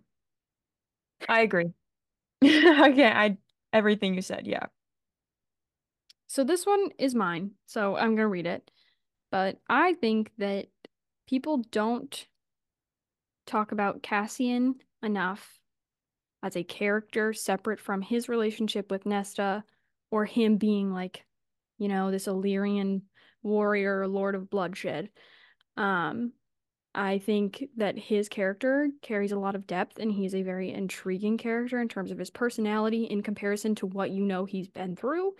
I agree. Okay, I everything you said, yeah. So this one is mine, so I'm gonna read it. But I think that people don't talk about Cassian enough as a character separate from his relationship with Nesta or him being like, you know, this Illyrian warrior, Lord of Bloodshed. Um, I think that his character carries a lot of depth and he's a very intriguing character in terms of his personality in comparison to what you know he's been through.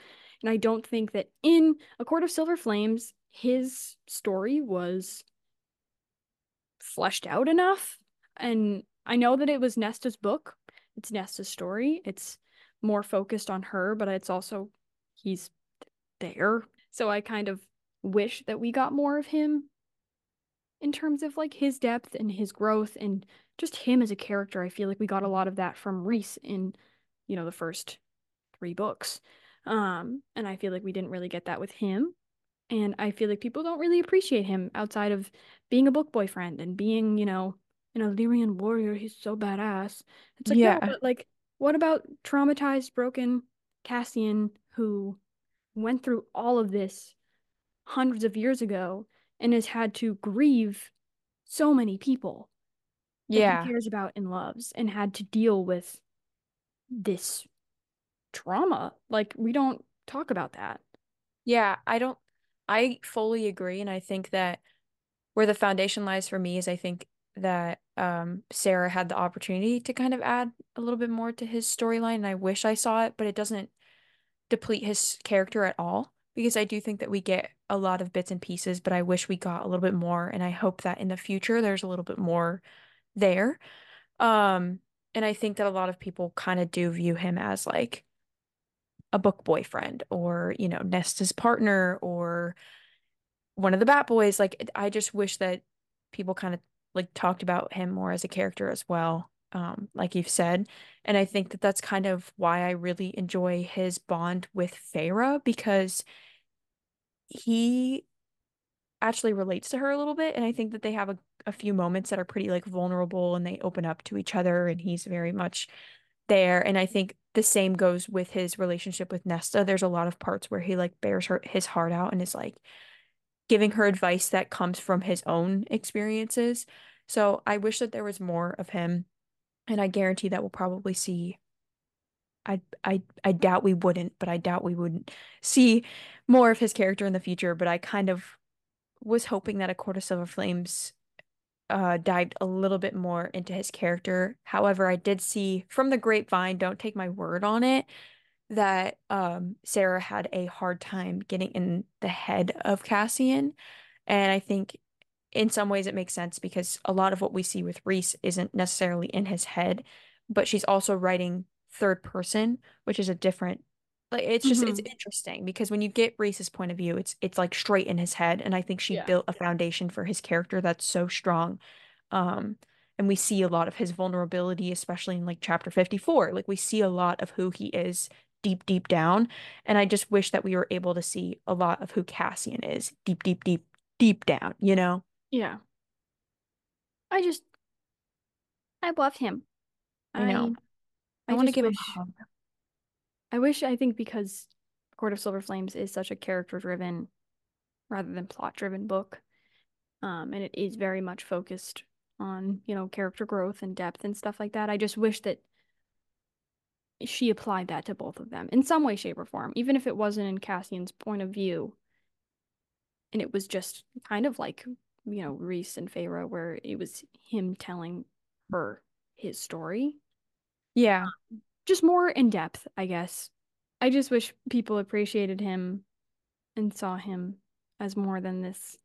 And I don't think that in A Court of Silver Flames, his story was fleshed out enough. And I know that it was Nesta's book, it's Nesta's story. It's more focused on her, but it's also he's there. So I kind of wish that we got more of him in terms of like his depth and his growth and just him as a character. I feel like we got a lot of that from Rhys in, you know, the first three books. Um, and I feel like we didn't really get that with him. And I feel like people don't really appreciate him outside of being a book boyfriend and being, you know, an Illyrian warrior. He's so badass. It's like, no, Yeah. but like, what about traumatized, broken Cassian who went through all of this hundreds of years ago and has had to grieve so many people that he Yeah. cares about and loves and had to deal with this trauma. Like, we don't talk about that. Yeah, I don't I fully agree and I think that where the foundation lies for me is I think that um Sarah had the opportunity to kind of add a little bit more to his storyline and I wish I saw it, but it doesn't deplete his character at all because I do think that we get a lot of bits and pieces, but I wish we got a little bit more and I hope that in the future there's a little bit more there. Um and I think that a lot of people kind of do view him as like a book boyfriend or, you know, Nesta's partner or one of the Bat Boys. Like, I just wish that people kind of like talked about him more as a character as well, um, like you've said. And I think that that's kind of why I really enjoy his bond with Feyre because he actually relates to her a little bit. And I think that they have a, a few moments that are pretty like vulnerable and they open up to each other and he's very much there. And I think the same goes with his relationship with Nesta. There's a lot of parts where he like bears her his heart out and is like giving her advice that comes from his own experiences. So I wish that there was more of him, and I guarantee that we'll probably see. I I I doubt we wouldn't, but I doubt we wouldn't see more of his character in the future. But I kind of was hoping that A Court of Silver Flames uh dived a little bit more into his character. However, I did see from the grapevine, don't take my word on it, that um Sarah had a hard time getting in the head of Cassian. And I think in some ways it makes sense because a lot of what we see with Rhys isn't necessarily in his head, but she's also writing third person, which is a different like it's just it's Mhm. interesting because when you get Rhys's point of view, it's it's like straight in his head. And I think she Yeah. built a foundation for his character that's so strong. Um, and we see a lot of his vulnerability, especially in like chapter 54. Like we see a lot of who he is deep, deep down. And I just wish that we were able to see a lot of who Cassian is deep, deep, deep, deep down, you know? Yeah. I just, I love him. I know. I, I want to give him a hug. I wish, I think because Court of Silver Flames is such a character-driven rather than plot-driven book, um, and it is very much focused on, you know, character growth and depth and stuff like that. I just wish that she applied that to both of them in some way, shape, or form, even if it wasn't in Cassian's point of view. And it was just kind of like, you know, Rhys and Feyre, where it was him telling her his story. Yeah. Just more in depth, I guess. I just wish people appreciated him and saw him as more than this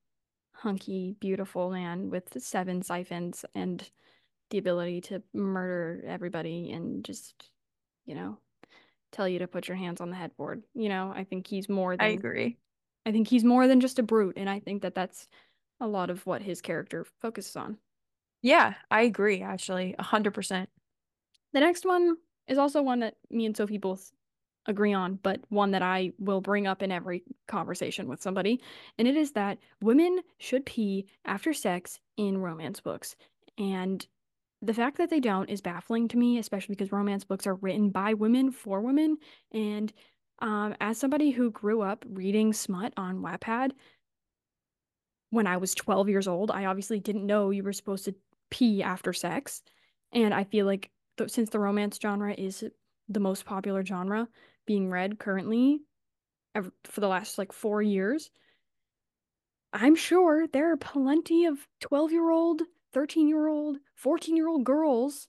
hunky, beautiful man with seven siphons and the ability to murder everybody and just, you know, tell you to put your hands on the headboard. You know, I think he's more I agree. I think he's more than just a brute, and I think that that's a lot of what his character focuses on. Yeah, I agree, actually, 100%. The next one is also one that me and Sophie both agree on, but one that I will bring up in every conversation with somebody. And it is that women should pee after sex in romance books. And the fact that they don't is baffling to me, especially because romance books are written by women for women. And um, as somebody who grew up reading smut on Wattpad when I was 12 years old, I obviously didn't know you were supposed to pee after sex. And I feel like th since the romance genre is the most popular genre being read currently ever, for the last like four years, I'm sure there are plenty of 12 year old, 13 year old, 14 year old girls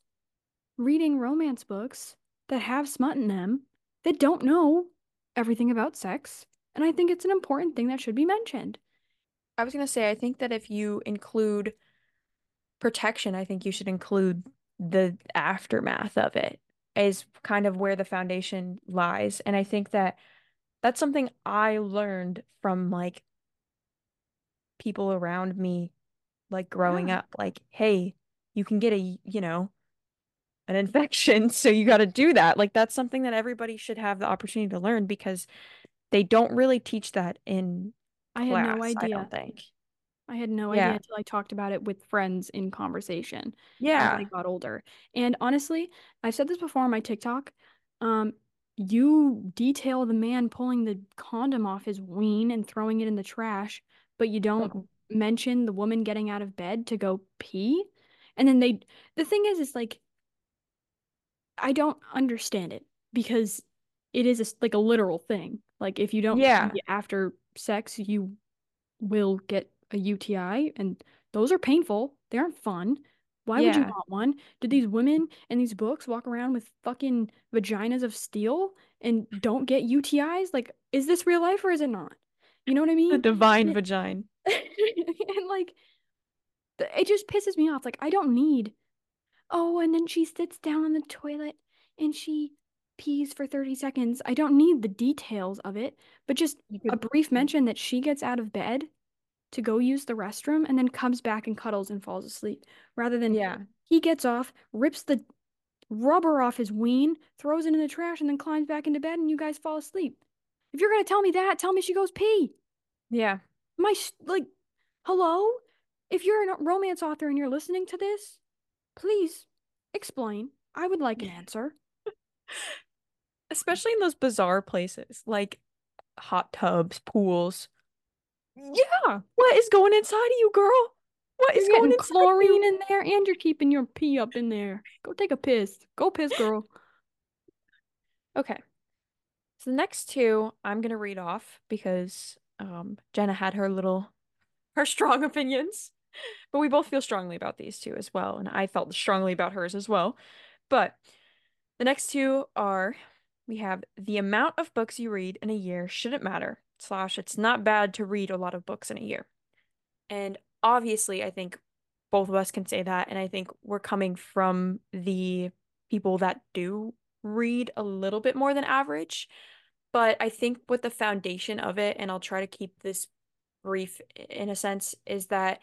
reading romance books that have smut in them that don't know everything about sex. And I think it's an important thing that should be mentioned. I was going to say, I think that if you include protection, I think you should include the aftermath of it is kind of where the foundation lies. And I think that that's something I learned from like people around me, like growing Yeah. up. Like, hey, you can get a, you know, an infection, so you got to do that. Like, that's something that everybody should have the opportunity to learn because they don't really teach that in I had no class, I don't think. I had no idea until I talked about it with friends in conversation as I got older. And honestly, I've said this before on my TikTok. Um, you detail the man pulling the condom off his ween and throwing it in the trash, but you don't Mhm. mention the woman getting out of bed to go pee. And then they, the thing is, is like, I don't understand it because it is a like a literal thing. Like, if you don't Yeah. after sex, you will get a UTI, and those are painful. They aren't fun. Why would you want one? Did these women in these books walk around with fucking vaginas of steel and don't get UTIs? Like, is this real life or is it not? You know what I mean? The divine And, vagina. and like, it just pisses me off. Like, I don't need, oh, and then she sits down on the toilet and she pees for 30 seconds. I don't need the details of it, but just a brief mm. mention that she gets out of bed to go use the restroom and then comes back and cuddles and falls asleep rather than yeah. he gets off, rips the rubber off his ween, throws it in the trash, and then climbs back into bed and you guys fall asleep. If you're gonna tell me that, tell me she goes pee. Yeah. My like, hello? If you're a romance author and you're listening to this, please explain. I would like an answer. Especially in those bizarre places like hot tubs, pools. Yeah. What is going inside of you, girl? What is going inside of chlorine you? in there and you're keeping your pee up in there. Go take a piss. Go piss, girl. Okay. So the next two I'm gonna read off because um Jenna had her little her strong opinions. But we both feel strongly about these two as well, and I felt strongly about hers as well. But the next two are we have the amount of books you read in a year shouldn't matter, slash, it's not bad to read a lot of books in a year. And obviously, I think both of us can say that, and I think we're coming from the people that do read a little bit more than average. But I think what the foundation of it, and I'll try to keep this brief in a sense, is that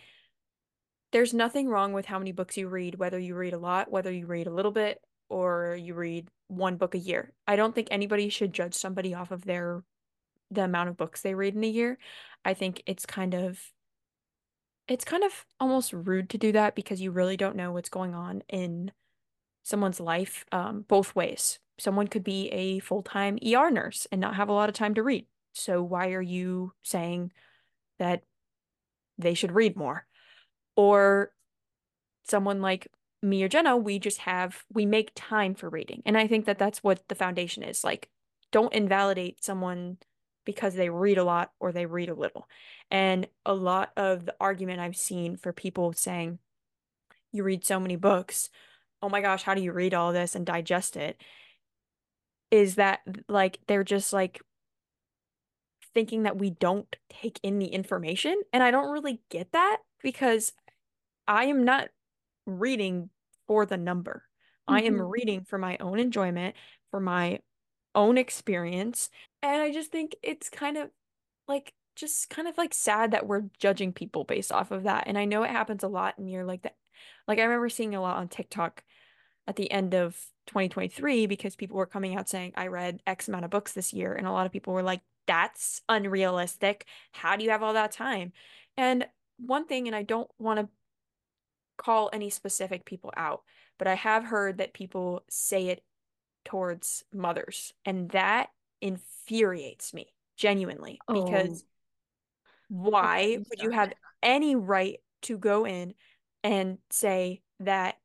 there's nothing wrong with how many books you read, whether you read a lot, whether you read a little bit, or you read one book a year. I don't think anybody should judge somebody off of their the amount of books they read in a year. I think it's kind of it's kind of almost rude to do that because you really don't know what's going on in someone's life um, both ways. Someone could be a full-time ER nurse and not have a lot of time to read. So why are you saying that they should read more? Or someone like me or Jenna, we just have, we make time for reading. And I think that that's what the foundation is. Like, don't invalidate someone because they read a lot or they read a little. And a lot of the argument I've seen for people saying, you read so many books. Oh my gosh, how do you read all this and digest it? is that like they're just like thinking that we don't take in the information. And I don't really get that because I am not reading for the number. I am Mhm. reading for my own enjoyment, for my own experience. And I just think it's kind of like just kind of like sad that we're judging people based off of that. And I know it happens a lot near like that. Like I remember seeing a lot on TikTok at the end of 2023 because people were coming out saying, I read X amount of books this year. And a lot of people were like, that's unrealistic. How do you have all that time? And one thing, and I don't want to call any specific people out, but I have heard that people say it towards mothers, and that infuriates me genuinely Oh, because why would you have any right to go in and say that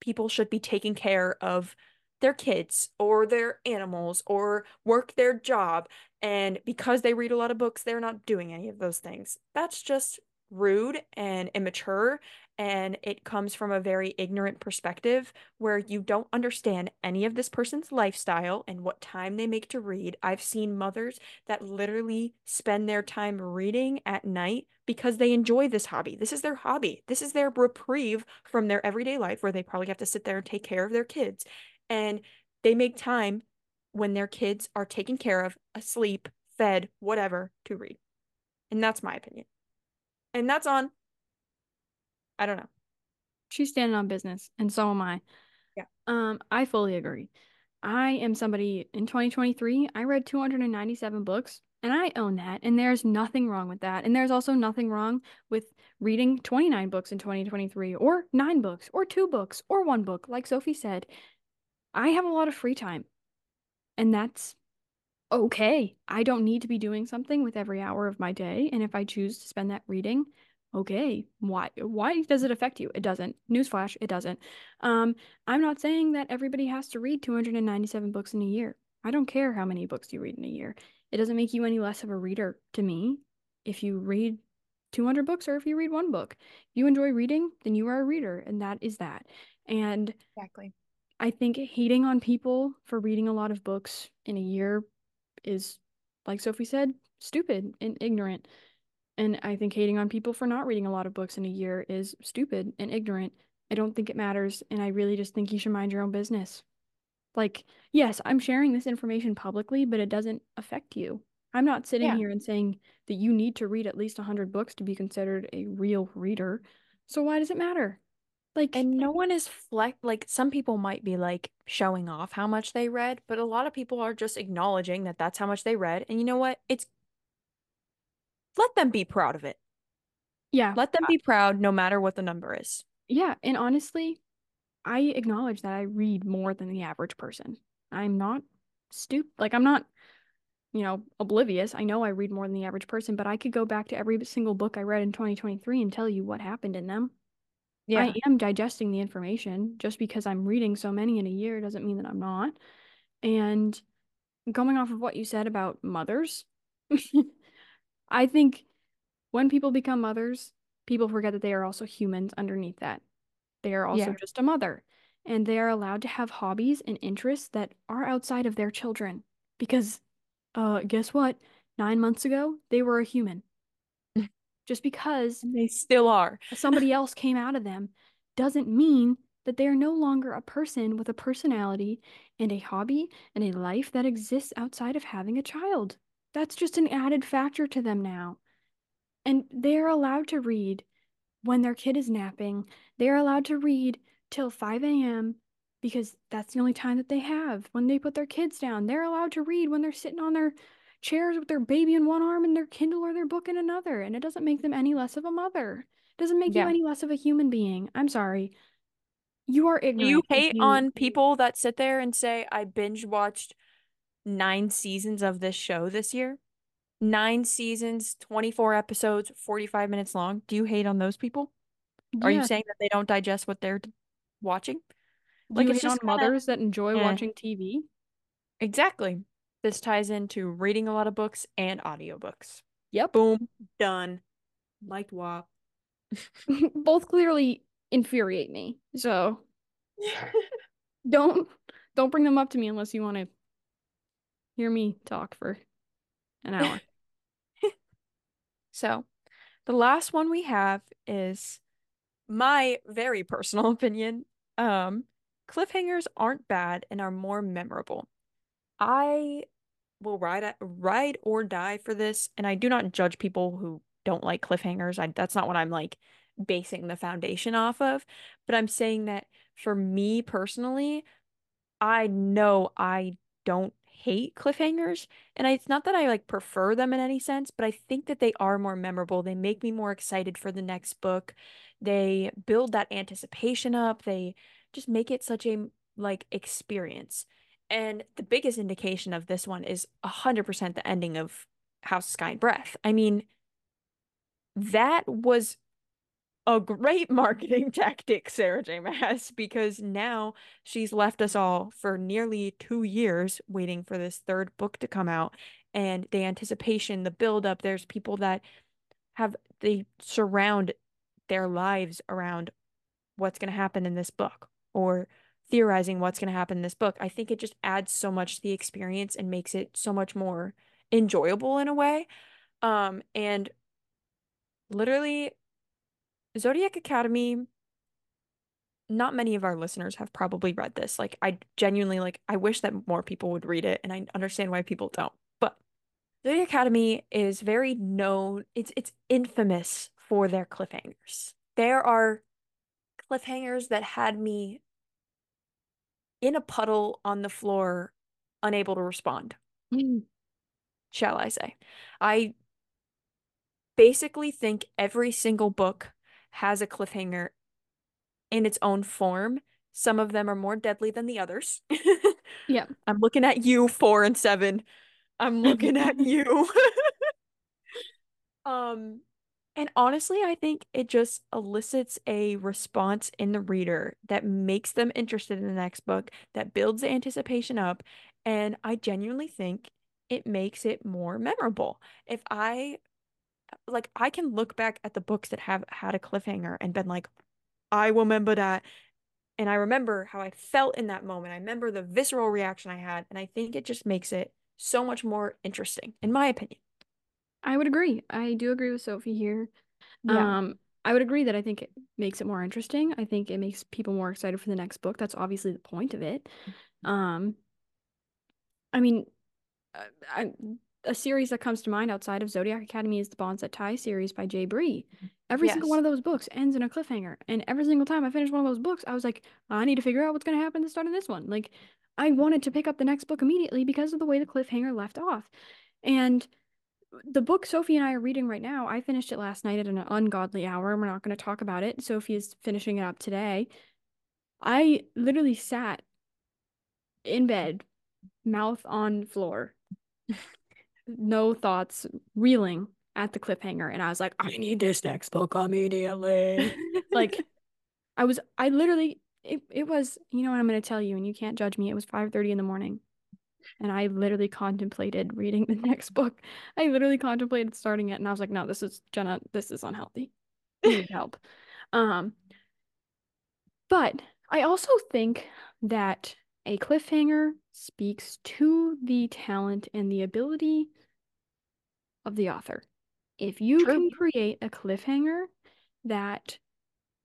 people should be taking care of their kids or their animals or work their job. And because they read a lot of books, they're not doing any of those things. That's just rude and immature. And it comes from a very ignorant perspective where you don't understand any of this person's lifestyle and what time they make to read. I've seen mothers that literally spend their time reading at night because they enjoy this hobby. This is their hobby. This is their reprieve from their everyday life where they probably have to sit there and take care of their kids. And they make time when their kids are taken care of, asleep, fed, whatever, to read. And that's my opinion. And that's on, I don't know. She's standing on business, and so am I. Yeah. Um, I fully agree. I am somebody in 2023, I read 297 books, and I own that, and there's nothing wrong with that. And there's also nothing wrong with reading 29 books in 2023, or nine books, or two books, or one book, like Sophie said. I have a lot of free time, and that's okay. I don't need to be doing something with every hour of my day, and if I choose to spend that reading, okay. Why why does it affect you? It doesn't. Newsflash, it doesn't. Um, I'm not saying that everybody has to read 297 books in a year. I don't care how many books you read in a year. It doesn't make you any less of a reader to me if you read 200 books or if you read one book. If you enjoy reading, then you are a reader, and that is that. And Exactly. I think hating on people for reading a lot of books in a year is, like Sophie said, stupid and ignorant. And I think hating on people for not reading a lot of books in a year is stupid and ignorant. I don't think it matters. And I really just think you should mind your own business. Like, yes, I'm sharing this information publicly, but it doesn't affect you. I'm not sitting Yeah. here and saying that you need to read at least 100 books to be considered a real reader. So why does it matter? Like, And no one is flex like some people might be like showing off how much they read, but a lot of people are just acknowledging that that's how much they read. And you know what? It's let them be proud of it. yeah, Let them uh, be proud no matter what the number is. yeah. And honestly, I acknowledge that I read more than the average person. I'm not stupid. Like, I'm not, you know, oblivious. I know I read more than the average person, but I could go back to every single book I read in 2023 and tell you what happened in them. I am digesting the information. Just because I'm reading so many in a year doesn't mean that I'm not. And going off of what you said about mothers, I think when people become mothers, people forget that they are also humans underneath that. They are also Yeah. just a mother, and they are allowed to have hobbies and interests that are outside of their children. Because, uh, guess what? Nine months ago, they were a human. Just because And they still are. somebody else came out of them doesn't mean that they are no longer a person with a personality and a hobby and a life that exists outside of having a child. That's just an added factor to them now. And they're allowed to read when their kid is napping. They're allowed to read till 5 a.m. because that's the only time that they have. When they put their kids down, they're allowed to read when they're sitting on their chairs with their baby in one arm and their Kindle or their book in another. And it doesn't make them any less of a mother. It doesn't make you any less of a human being. I'm sorry. You are Do you hate you. on people that sit there and say, I binge watched nine seasons of this show this year? Nine seasons, 24 episodes, 45 minutes long. Do you hate on those people? Are you saying that they don't digest what they're watching? Like you it's on just of, mothers that enjoy eh. watching TV? Exactly. This ties into reading a lot of books and audiobooks. Yep. Boom, done. Liked WAP. Both clearly infuriate me. So don't don't bring them up to me unless you want to hear me talk for an hour. So, the last one we have is my very personal opinion. Um, cliffhangers aren't bad and are more memorable. I will ride ride or die for this, and I do not judge people who don't like cliffhangers. I, that's not what I'm like basing the foundation off of, but I'm saying that for me personally, I know I don't hate cliffhangers, and I, it's not that I like prefer them in any sense, but I think that they are more memorable. They make me more excited for the next book. They build that anticipation up. They just make it such a like experience. And the biggest indication of this one is 100% the ending of House Sky and Breath. I mean, that was a great marketing tactic, Sarah J. Maas, because now she's left us all for nearly two years waiting for this third book to come out. And the anticipation, the buildup, there's people that have, they surround their lives around what's going to happen in this book or theorizing what's going to happen in this book. I think it just adds so much to the experience and makes it so much more enjoyable in a way. Um, and literally, Zodiac Academy, not many of our listeners have probably read this. Like, I genuinely like, I wish that more people would read it, and I understand why people don't. But Zodiac Academy is very known, it's it's infamous for their cliffhangers. There are cliffhangers that had me in a puddle on the floor, unable to respond, Mm. shall I say. I basically think every single book has a cliffhanger in its own form. Some of them are more deadly than the others. Yeah. I'm looking at you, four and seven. I'm looking at you. Um, and honestly, I think it just elicits a response in the reader that makes them interested in the next book, that builds the anticipation up, and I genuinely think it makes it more memorable. If I like I can look back at the books that have had a cliffhanger and been like, I remember that. And I remember how I felt in that moment. I remember the visceral reaction I had, and I think it just makes it so much more interesting, in my opinion. I would agree. I do agree with Sophie here. Yeah. Um, I would agree that I think it makes it more interesting. I think it makes people more excited for the next book. That's obviously the point of it. Um, I mean, uh, I, a series that comes to mind outside of Zodiac Academy is the Bonds That Tie series by J. Bree. Every single one of those books ends in a cliffhanger, and every single time I finish one of those books, I was like, I need to figure out what's going to happen at the start of this one. Like, I wanted to pick up the next book immediately because of the way the cliffhanger left off. And the book Sophie and I are reading right now, I finished it last night at an ungodly hour. We're not going to talk about it. Sophie is finishing it up today. I literally sat in bed, mouth on floor, no thoughts, reeling at the cliffhanger. And I was like, I need this next book immediately. Like, I was, I literally, it, it was, you know what I'm going to tell you, and you can't judge me. It was 5:30 in the morning. And I literally contemplated reading the next book. I literally contemplated starting it, and I was like, no, this is Jenna, this is unhealthy. You need help. Um, but I also think that a cliffhanger speaks to the talent and the ability of the author. If you True. can create a cliffhanger that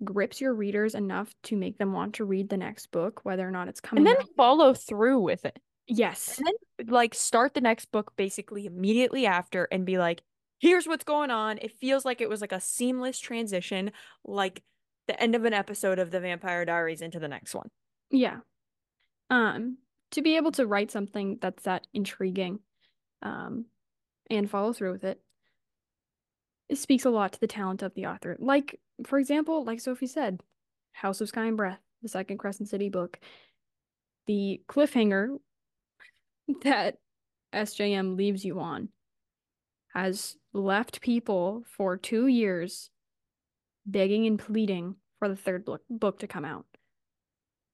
grips your readers enough to make them want to read the next book, whether or not it's coming And then out. follow through with it. Yes. And then like start the next book basically immediately after and be like, here's what's going on. It feels like it was like a seamless transition, like the end of an episode of The Vampire Diaries into the next one. Yeah. Um, to be able to write something that's that intriguing, um, and follow through with it, it speaks a lot to the talent of the author. Like, for example, like Sophie said, House of Sky and Breath, the second Crescent City book. The cliffhanger that SJM leaves you on has left people for two years begging and pleading for the third book, to come out.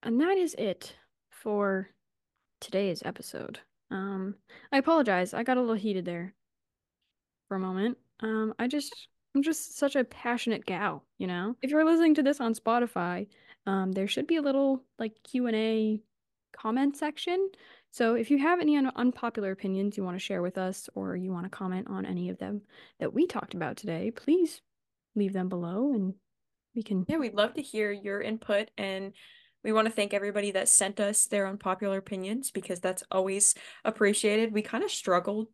And that is it for today's episode. Um, I apologize. I got a little heated there for a moment. Um, I just I'm just such a passionate gal, you know? If you're listening to this on Spotify, um, there should be a little like Q&A comment section. So if you have any un unpopular opinions you want to share with us or you want to comment on any of them that we talked about today, please leave them below and we can. Yeah, we'd love to hear your input and we want to thank everybody that sent us their unpopular opinions because that's always appreciated. We kind of struggled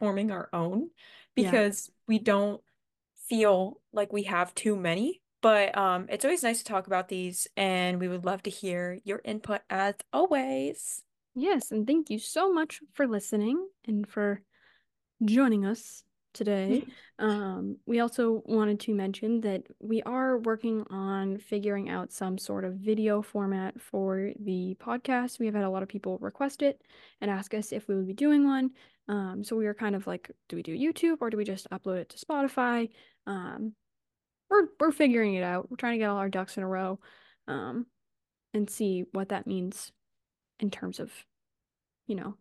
forming our own because yeah. we don't feel like we have too many. But um, it's always nice to talk about these, and we would love to hear your input as always. Yes, and thank you so much for listening and for joining us today. um, we also wanted to mention that we are working on figuring out some sort of video format for the podcast. We have had a lot of people request it and ask us if we would be doing one. Um, so we were kind of like, do we do YouTube or do we just upload it to Spotify? Um, we're we're figuring it out. We're trying to get all our ducks in a row, um, and see what that means in terms of, you know,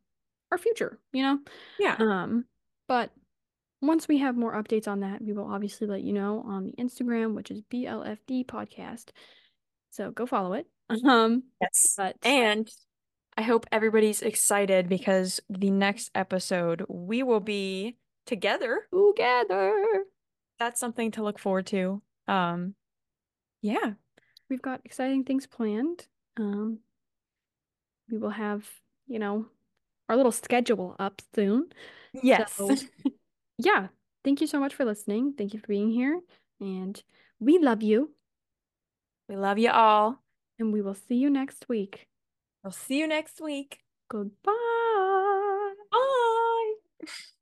our future. You know. Yeah. Um, but once we have more updates on that, we will obviously let you know on the Instagram, which is BLFD podcast. So go follow it. Um, yes. But and I hope everybody's excited because the next episode we will be together. Together. That's something to look forward to. Um, yeah. We've got exciting things planned. Um, we will have, you know, our little schedule up soon. Yes. So yeah, thank you so much for listening. Thank you for being here. And we love you. We love you all. And we will see you next week. We'll see you next week. Goodbye. Bye.